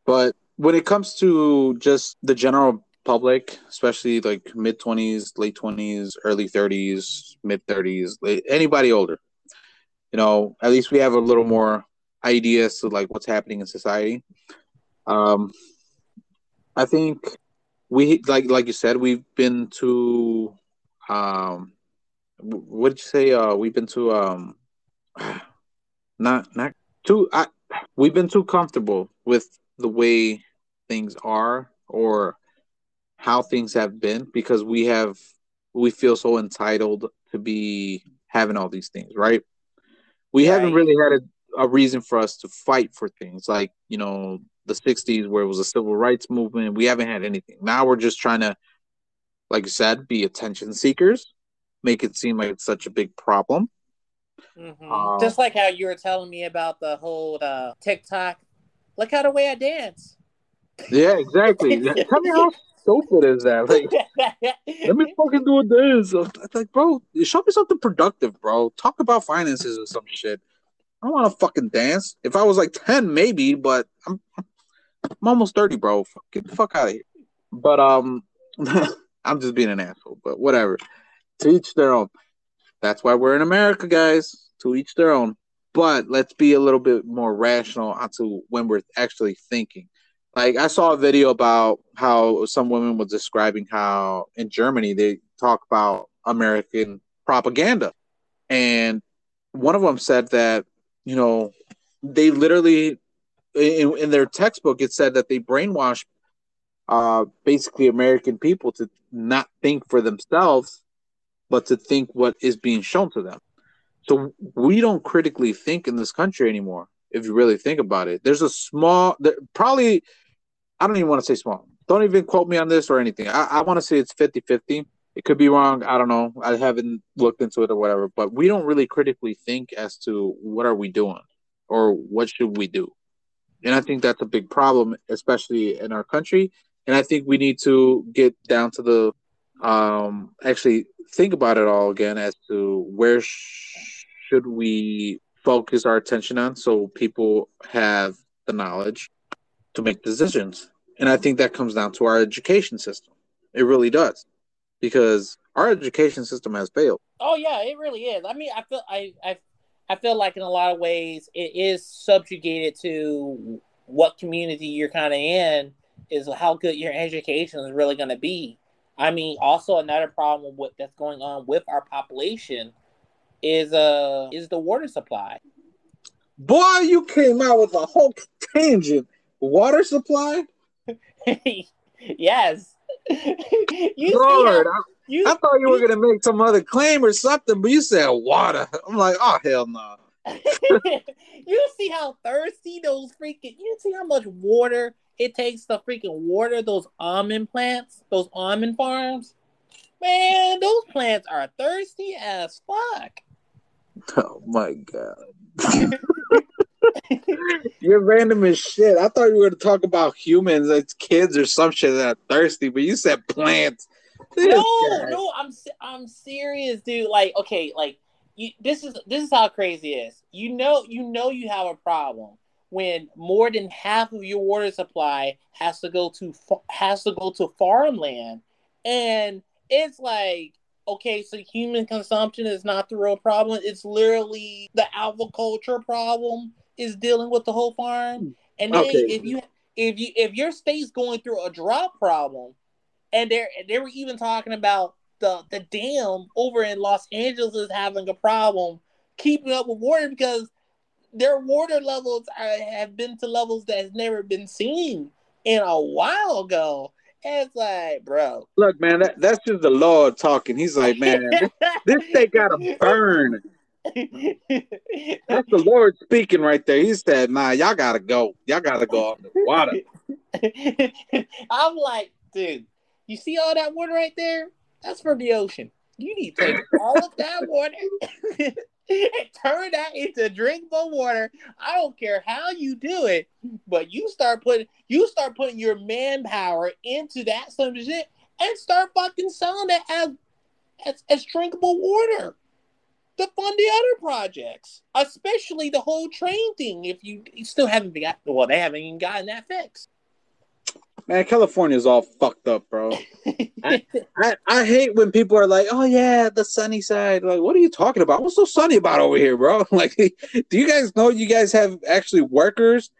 but when it comes to just the general public, especially like mid 20s, late 20s, early 30s, mid 30s, anybody older, you know, at least we have a little more ideas to like what's happening in society. Um, I think we like like you said we've been to um what did you say uh we've been to um not not too I, we've been too comfortable with the way things are or how things have been because we have we feel so entitled to be having all these things right we right. haven't really had a, a reason for us to fight for things like you know the 60s where it was a civil rights movement. We haven't had anything. Now we're just trying to, like you said, be attention seekers, make it seem like it's such a big problem. Mm-hmm. Um, just like how you were telling me about the whole uh, TikTok. Look how the way I dance. Yeah, exactly. Tell me how stupid is that? Like, let me fucking do a dance. It's like, bro, show me something productive, bro. Talk about finances or some shit. I don't want to fucking dance. If I was like 10, maybe, but I'm I'm almost 30, bro. Get the fuck out of here. But um I'm just being an asshole, but whatever. To each their own. That's why we're in America, guys. To each their own. But let's be a little bit more rational onto when we're actually thinking. Like I saw a video about how some women was describing how in Germany they talk about American propaganda. And one of them said that, you know, they literally in, in their textbook it said that they brainwash uh, basically American people to not think for themselves, but to think what is being shown to them. So we don't critically think in this country anymore. If you really think about it, there's a small, probably, I don't even want to say small. Don't even quote me on this or anything. I, I want to say it's 50 50. It could be wrong. I don't know. I haven't looked into it or whatever, but we don't really critically think as to what are we doing or what should we do. And I think that's a big problem, especially in our country. And I think we need to get down to the um, actually think about it all again as to where sh- should we focus our attention on so people have the knowledge to make decisions. And I think that comes down to our education system. It really does. Because our education system has failed. Oh yeah, it really is. I mean, I feel I I I feel like in a lot of ways it is subjugated to what community you're kind of in is how good your education is really going to be. I mean, also another problem with that's going on with our population is uh is the water supply. Boy, you came out with a whole tangent. Water supply? yes. you Lord, how, you, I thought you, were gonna make some other claim or something, but you said water. I'm like, oh hell no. you see how thirsty those freaking you see how much water it takes to freaking water those almond plants, those almond farms. Man, those plants are thirsty as fuck. Oh my god. You're random as shit. I thought you were going to talk about humans, it's kids or some shit that are thirsty, but you said plants. No, no, I'm I'm serious, dude. Like, okay, like you, this is this is how crazy it is. You know, you know, you have a problem when more than half of your water supply has to go to has to go to farmland, and it's like okay, so human consumption is not the real problem. It's literally the agriculture problem is dealing with the whole farm. And then okay. if you if you if your state's going through a drought problem, and they they were even talking about the the dam over in Los Angeles is having a problem keeping up with water because their water levels are, have been to levels that has never been seen in a while ago. And it's like, bro. Look, man, that, that's just the Lord talking. He's like, man, this, this thing gotta burn. That's the Lord speaking right there. He said, "Nah, y'all gotta go. Y'all gotta go on the water." I'm like, dude, you see all that water right there? That's from the ocean. You need to take all of that water and turn that into drinkable water. I don't care how you do it, but you start putting you start putting your manpower into that some shit and start fucking selling it as as, as drinkable water to fund the other projects, especially the whole train thing. If you, you still haven't got, well, they haven't even gotten that fixed. Man, California is all fucked up, bro. I, I, I, hate when people are like, "Oh yeah, the sunny side." Like, what are you talking about? What's so sunny about over here, bro? Like, do you guys know you guys have actually workers?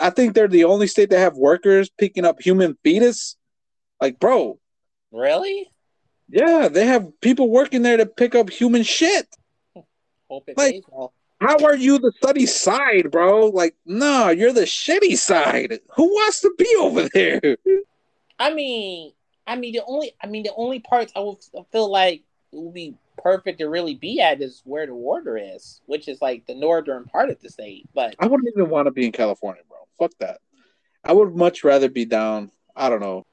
I think they're the only state that have workers picking up human fetus. Like, bro, really? Yeah, they have people working there to pick up human shit. Hope it like, well. How are you the sunny side, bro? Like, no, you're the shitty side. Who wants to be over there? I mean, I mean the only, I mean the only parts I would feel like it would be perfect to really be at is where the water is, which is like the northern part of the state. But I wouldn't even want to be in California, bro. Fuck that. I would much rather be down. I don't know,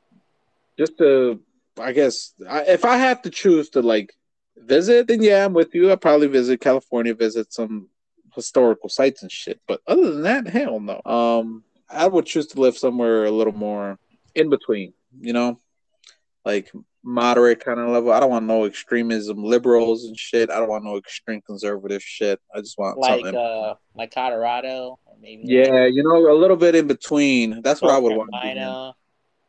just to. I guess I, if I have to choose to like visit, then yeah, I'm with you. I'll probably visit California, visit some historical sites and shit. But other than that, hell no. Um, I would choose to live somewhere a little more in between, you know, like moderate kind of level. I don't want no extremism, liberals and shit. I don't want no extreme conservative shit. I just want like something. uh like Colorado maybe yeah, you know, a little bit in between. That's what I would want.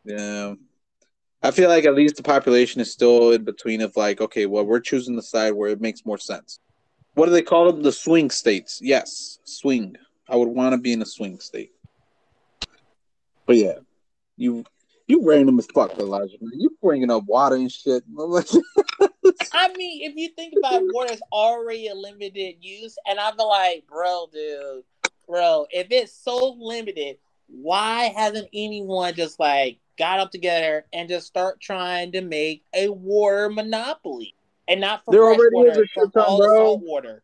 Yeah. I feel like at least the population is still in between of like, okay, well, we're choosing the side where it makes more sense. What do they call them? The swing states. Yes, swing. I would want to be in a swing state. But yeah, you you random as fuck, Elijah. Man. You bringing up water and shit. I mean, if you think about water, it's already a limited use, and I'm like, bro, dude, bro, if it's so limited, why hasn't anyone just like got up together and just start trying to make a water monopoly, and not for there fresh already water, is a shit ton, bro. water.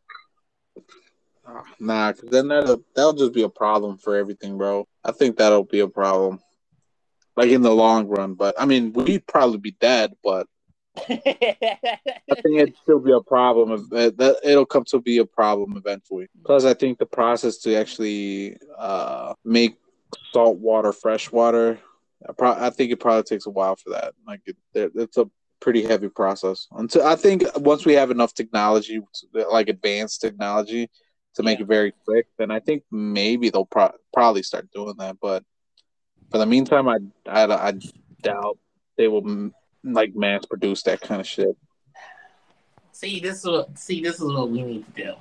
Oh, nah, because then that'll that'll just be a problem for everything, bro. I think that'll be a problem, like in the long run. But I mean, we'd probably be dead, but I think it'd still be a problem. That it'll come to be a problem eventually. Plus, I think the process to actually uh, make salt water fresh water I, pro- I think it probably takes a while for that. Like it, it's a pretty heavy process. Until I think once we have enough technology, like advanced technology, to make Yeah. it very quick, then I think maybe they'll pro- probably start doing that. But for the meantime, I, I, I doubt they will mm, like mass produce that kind of shit. See, this is what see this is what we need to do.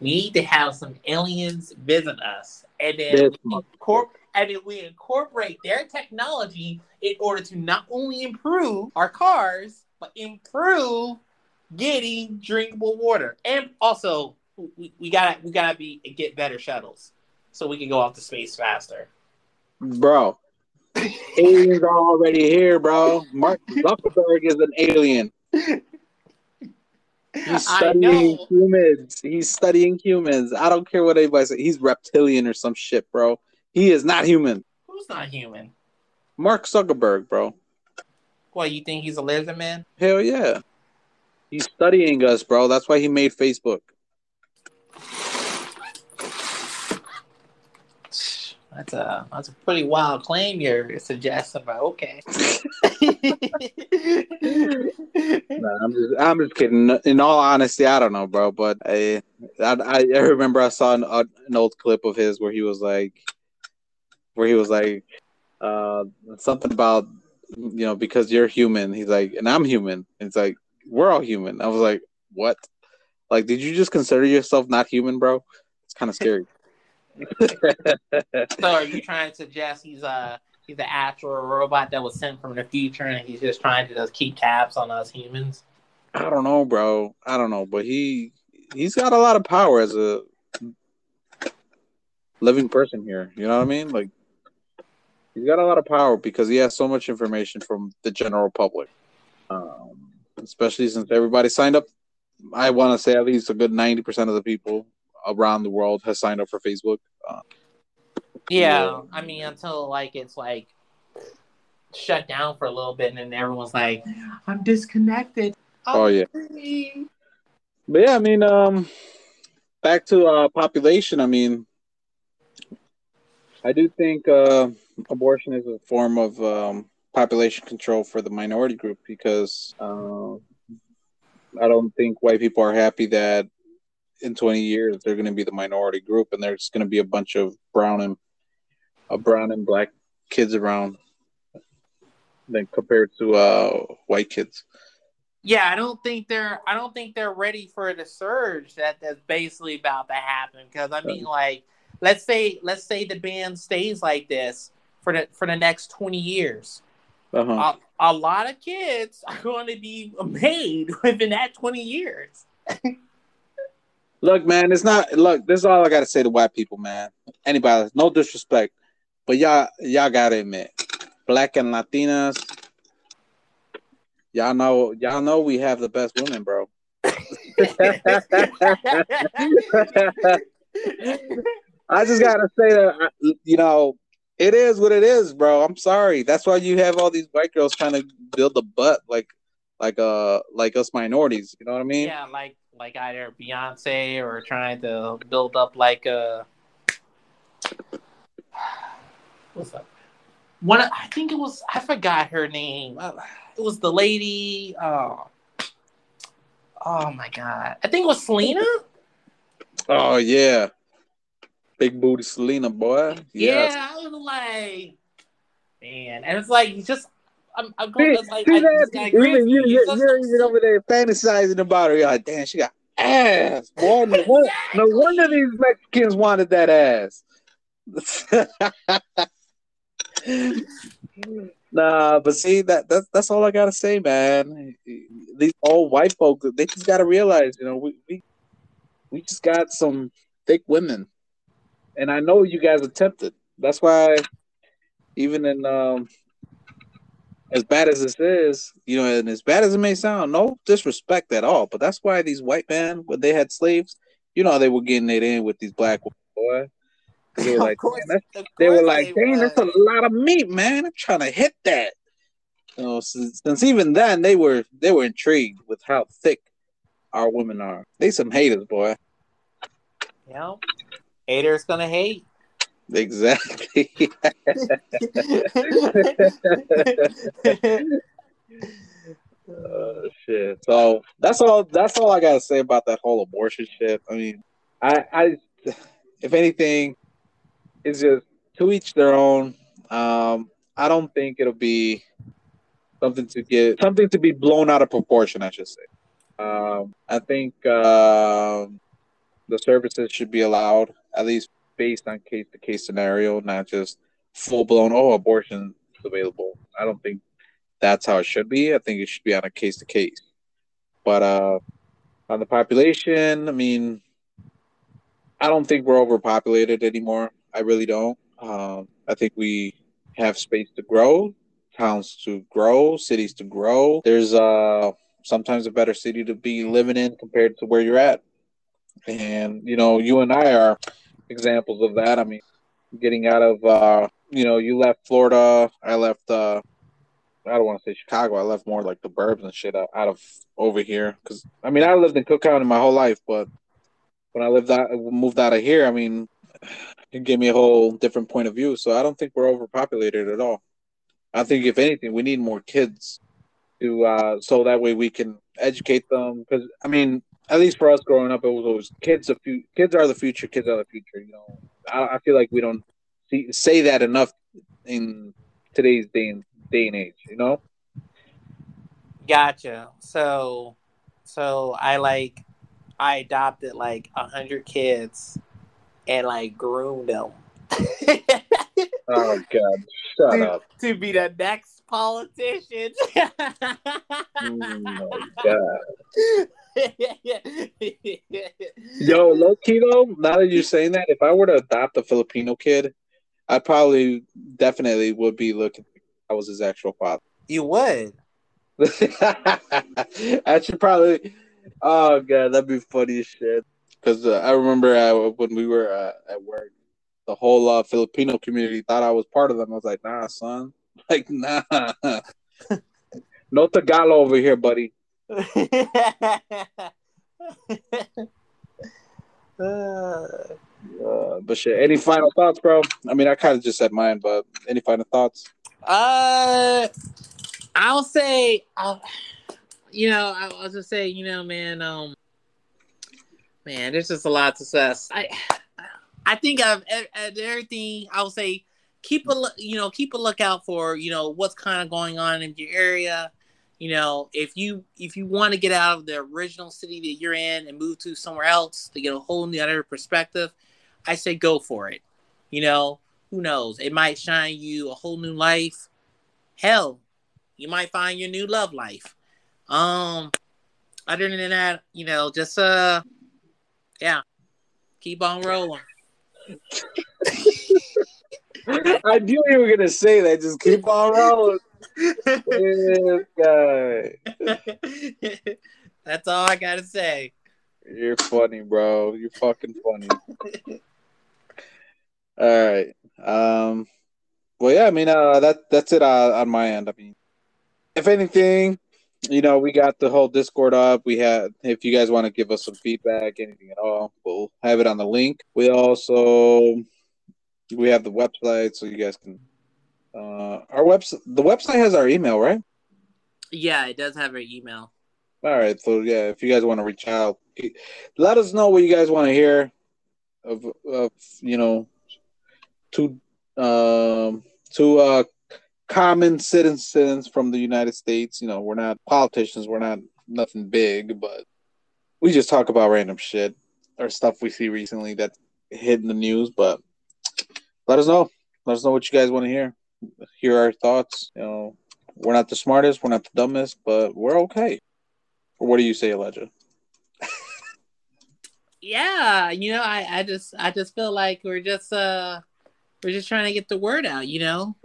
We need to have some aliens visit us, and then This we incorp- and then we incorporate their technology in order to not only improve our cars, but improve getting drinkable water, and also we, we gotta we gotta be get better shuttles so we can go off to space faster. Bro, aliens are already here, bro. Mark Zuckerberg is an alien. He's studying humans. He's studying humans. I don't care what anybody says. He's reptilian or some shit, bro. He is not human. Who's not human? Mark Zuckerberg, bro. What you think he's a lizard man? Hell yeah. He's studying us, bro. That's why he made Facebook. That's a that's a pretty wild claim you're suggesting, but okay. Nah, I'm just, I'm just kidding. In all honesty, I don't know, bro. But I, I, I remember I saw an, an old clip of his where he was like, where he was like, uh, something about, you know, because you're human. He's like, and I'm human. It's like we're all human. I was like, what? Like, did you just consider yourself not human, bro? It's kind of scary. so are you trying to suggest he's a he's an actual robot that was sent from the future and he's just trying to just keep tabs on us humans? I don't know, bro. I don't know, but he he's got a lot of power as a living person here. You know what I mean? Like he's got a lot of power because he has so much information from the general public. Um, especially since everybody signed up. I want to say at least a good ninety percent of the people around the world has signed up for Facebook. Uh, Yeah, Yeah. I mean until like it's like shut down for a little bit and then everyone's like, I'm disconnected. I'm Oh, yeah. free." But yeah, I mean, um, back to uh, population. I mean, I do think uh, abortion is a form of um, population control for the minority group because uh, I don't think white people are happy that in 20 years they're going to be the minority group and there's going to be a bunch of brown and uh, brown and black kids around than compared to uh, white kids. Yeah, I don't think they're I don't think they're ready for the surge that that's basically about to happen. Because I mean, like, let's say let's say the ban stays like this for the for the next twenty years. Uh-huh. A, a lot of kids are going to be made within that twenty years. Look, man, it's not. Look, this is all I gotta say to white people, man. Anybody, no disrespect, but y'all, y'all gotta admit, black and Latinas, y'all know, y'all know we have the best women, bro. I just gotta say that, you know, it is what it is, bro. I'm sorry. That's why you have all these white girls trying to build a butt like, like uh, like us minorities. You know what I mean? yeah, like like either Beyonce or trying to build up like a what's up? One, I think it was I forgot her name. Uh, It was the lady. Oh, oh my god! I think it was Selena. Oh yeah, big booty Selena boy. Yes. Yeah, I was like, man, and it's like you just. I'm, I'm going See, to like, see I that? just got agree Even you, you. you're, Just- you're even over there fantasizing about her. You're like, damn, she got ass. Boy, no, wonder, no wonder these Mexicans wanted that ass. nah, but see that that's that's all I gotta say, man. These old white folks, they just gotta realize, you know, we we, we just got some thick women, and I know you guys are tempted. That's why, even in um, as bad as this is, you know, and as bad as it may sound, no disrespect at all, but that's why these white men, when they had slaves, you know, they were getting it in with these black women, boy. They were Of like, course- "Man, they were like, they dang, that's a lot of meat, man. I'm trying to hit that. You know, since, since even then they were they were intrigued with how thick our women are. They some haters, boy. You know, haters gonna hate. Exactly. Oh shit. So that's all that's all I gotta say about that whole abortion shit. I mean I I if anything, it's just to each their own. Um, I don't think it'll be something to get something to be blown out of proportion. I should say. Um, I think uh, the services should be allowed at least based on case to case scenario, not just full blown. Oh, abortion is available. I don't think that's how it should be. I think it should be on a case to case. But uh, on the population, I mean, I don't think we're overpopulated anymore. I really don't. Um, I think we have space to grow, towns to grow, cities to grow. There's uh, sometimes a better city to be living in compared to where you're at. And, you know, you and I are examples of that. I mean, getting out of, uh, you know, you left Florida, I left, uh, I don't want to say Chicago. I left more like the burbs and shit out, of over here. Because I mean, I lived in Cook County my whole life, but when I lived out, moved out of here, I mean, it gave me a whole different point of view. So I don't think we're overpopulated at all. I think if anything, we need more kids to uh, so that way we can educate them. Because I mean, at least for us growing up, it was always kids. The few kids are the future. Kids are the future. You know, I, I feel like we don't see, say that enough in today's day and day and age. You know. Gotcha. So, so I like I adopted like a hundred kids and like groomed them. oh God! Shut to, up. To be the next politician. oh my God. Yo, low key though, now that you're saying that, if I were to adopt a Filipino kid, I probably definitely would be looking. I was his actual father. You would. I should probably. Oh god, that'd be funny as shit. Because uh, I remember uh, when we were uh, at work, the whole uh, Filipino community thought I was part of them. I was like, nah, son. Like, nah. no Tagalog over here, buddy. Uh, but shit. Any final thoughts, bro? I mean, I kind of just said mine, but any final thoughts? Uh, I'll say, I'll, you know, I was just say, you know, man, um, man, there's just a lot to suss. I, I think I've of everything. I'll say, keep a you know, keep a lookout for you know what's kind of going on in your area. You know, if you if you want to get out of the original city that you're in and move to somewhere else to get a whole new other perspective, I say go for it. You know, who knows? It might shine you a whole new life. Hell, you might find your new love life. Um, other than that, you know, just uh, yeah, keep on rolling. I knew you were gonna say that. Just keep on rolling. This guy. That's all I gotta say. You're funny, bro. You're fucking funny. all right. Um. Well, yeah. I mean, uh, that that's it uh, on my end. I mean, if anything, you know, we got the whole Discord up. We have, if you guys want to give us some feedback, anything at all, we'll have it on the link. We also we have the website, so you guys can. Uh, our website, the website has our email, right? Yeah, it does have our email. All right, so yeah, if you guys want to reach out, let us know what you guys want to hear of, of you know, two um, two uh, common citizens from the United States. You know, we're not politicians, we're not nothing big, but we just talk about random shit or stuff we see recently that hit in the news. But let us know. Let us know what you guys want to hear. Hear our thoughts. You know, we're not the smartest, we're not the dumbest, but we're okay. Or what do you say, Elijah? yeah, you know, I, I just I just feel like we're just uh we're just trying to get the word out, you know.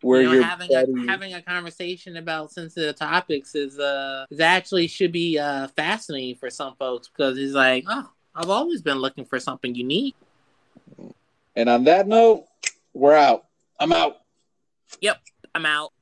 Where you know, having a, having a conversation about sensitive topics is uh is actually should be uh fascinating for some folks because it's like, oh, I've always been looking for something unique. And on that note, we're out. I'm out. Yep, I'm out.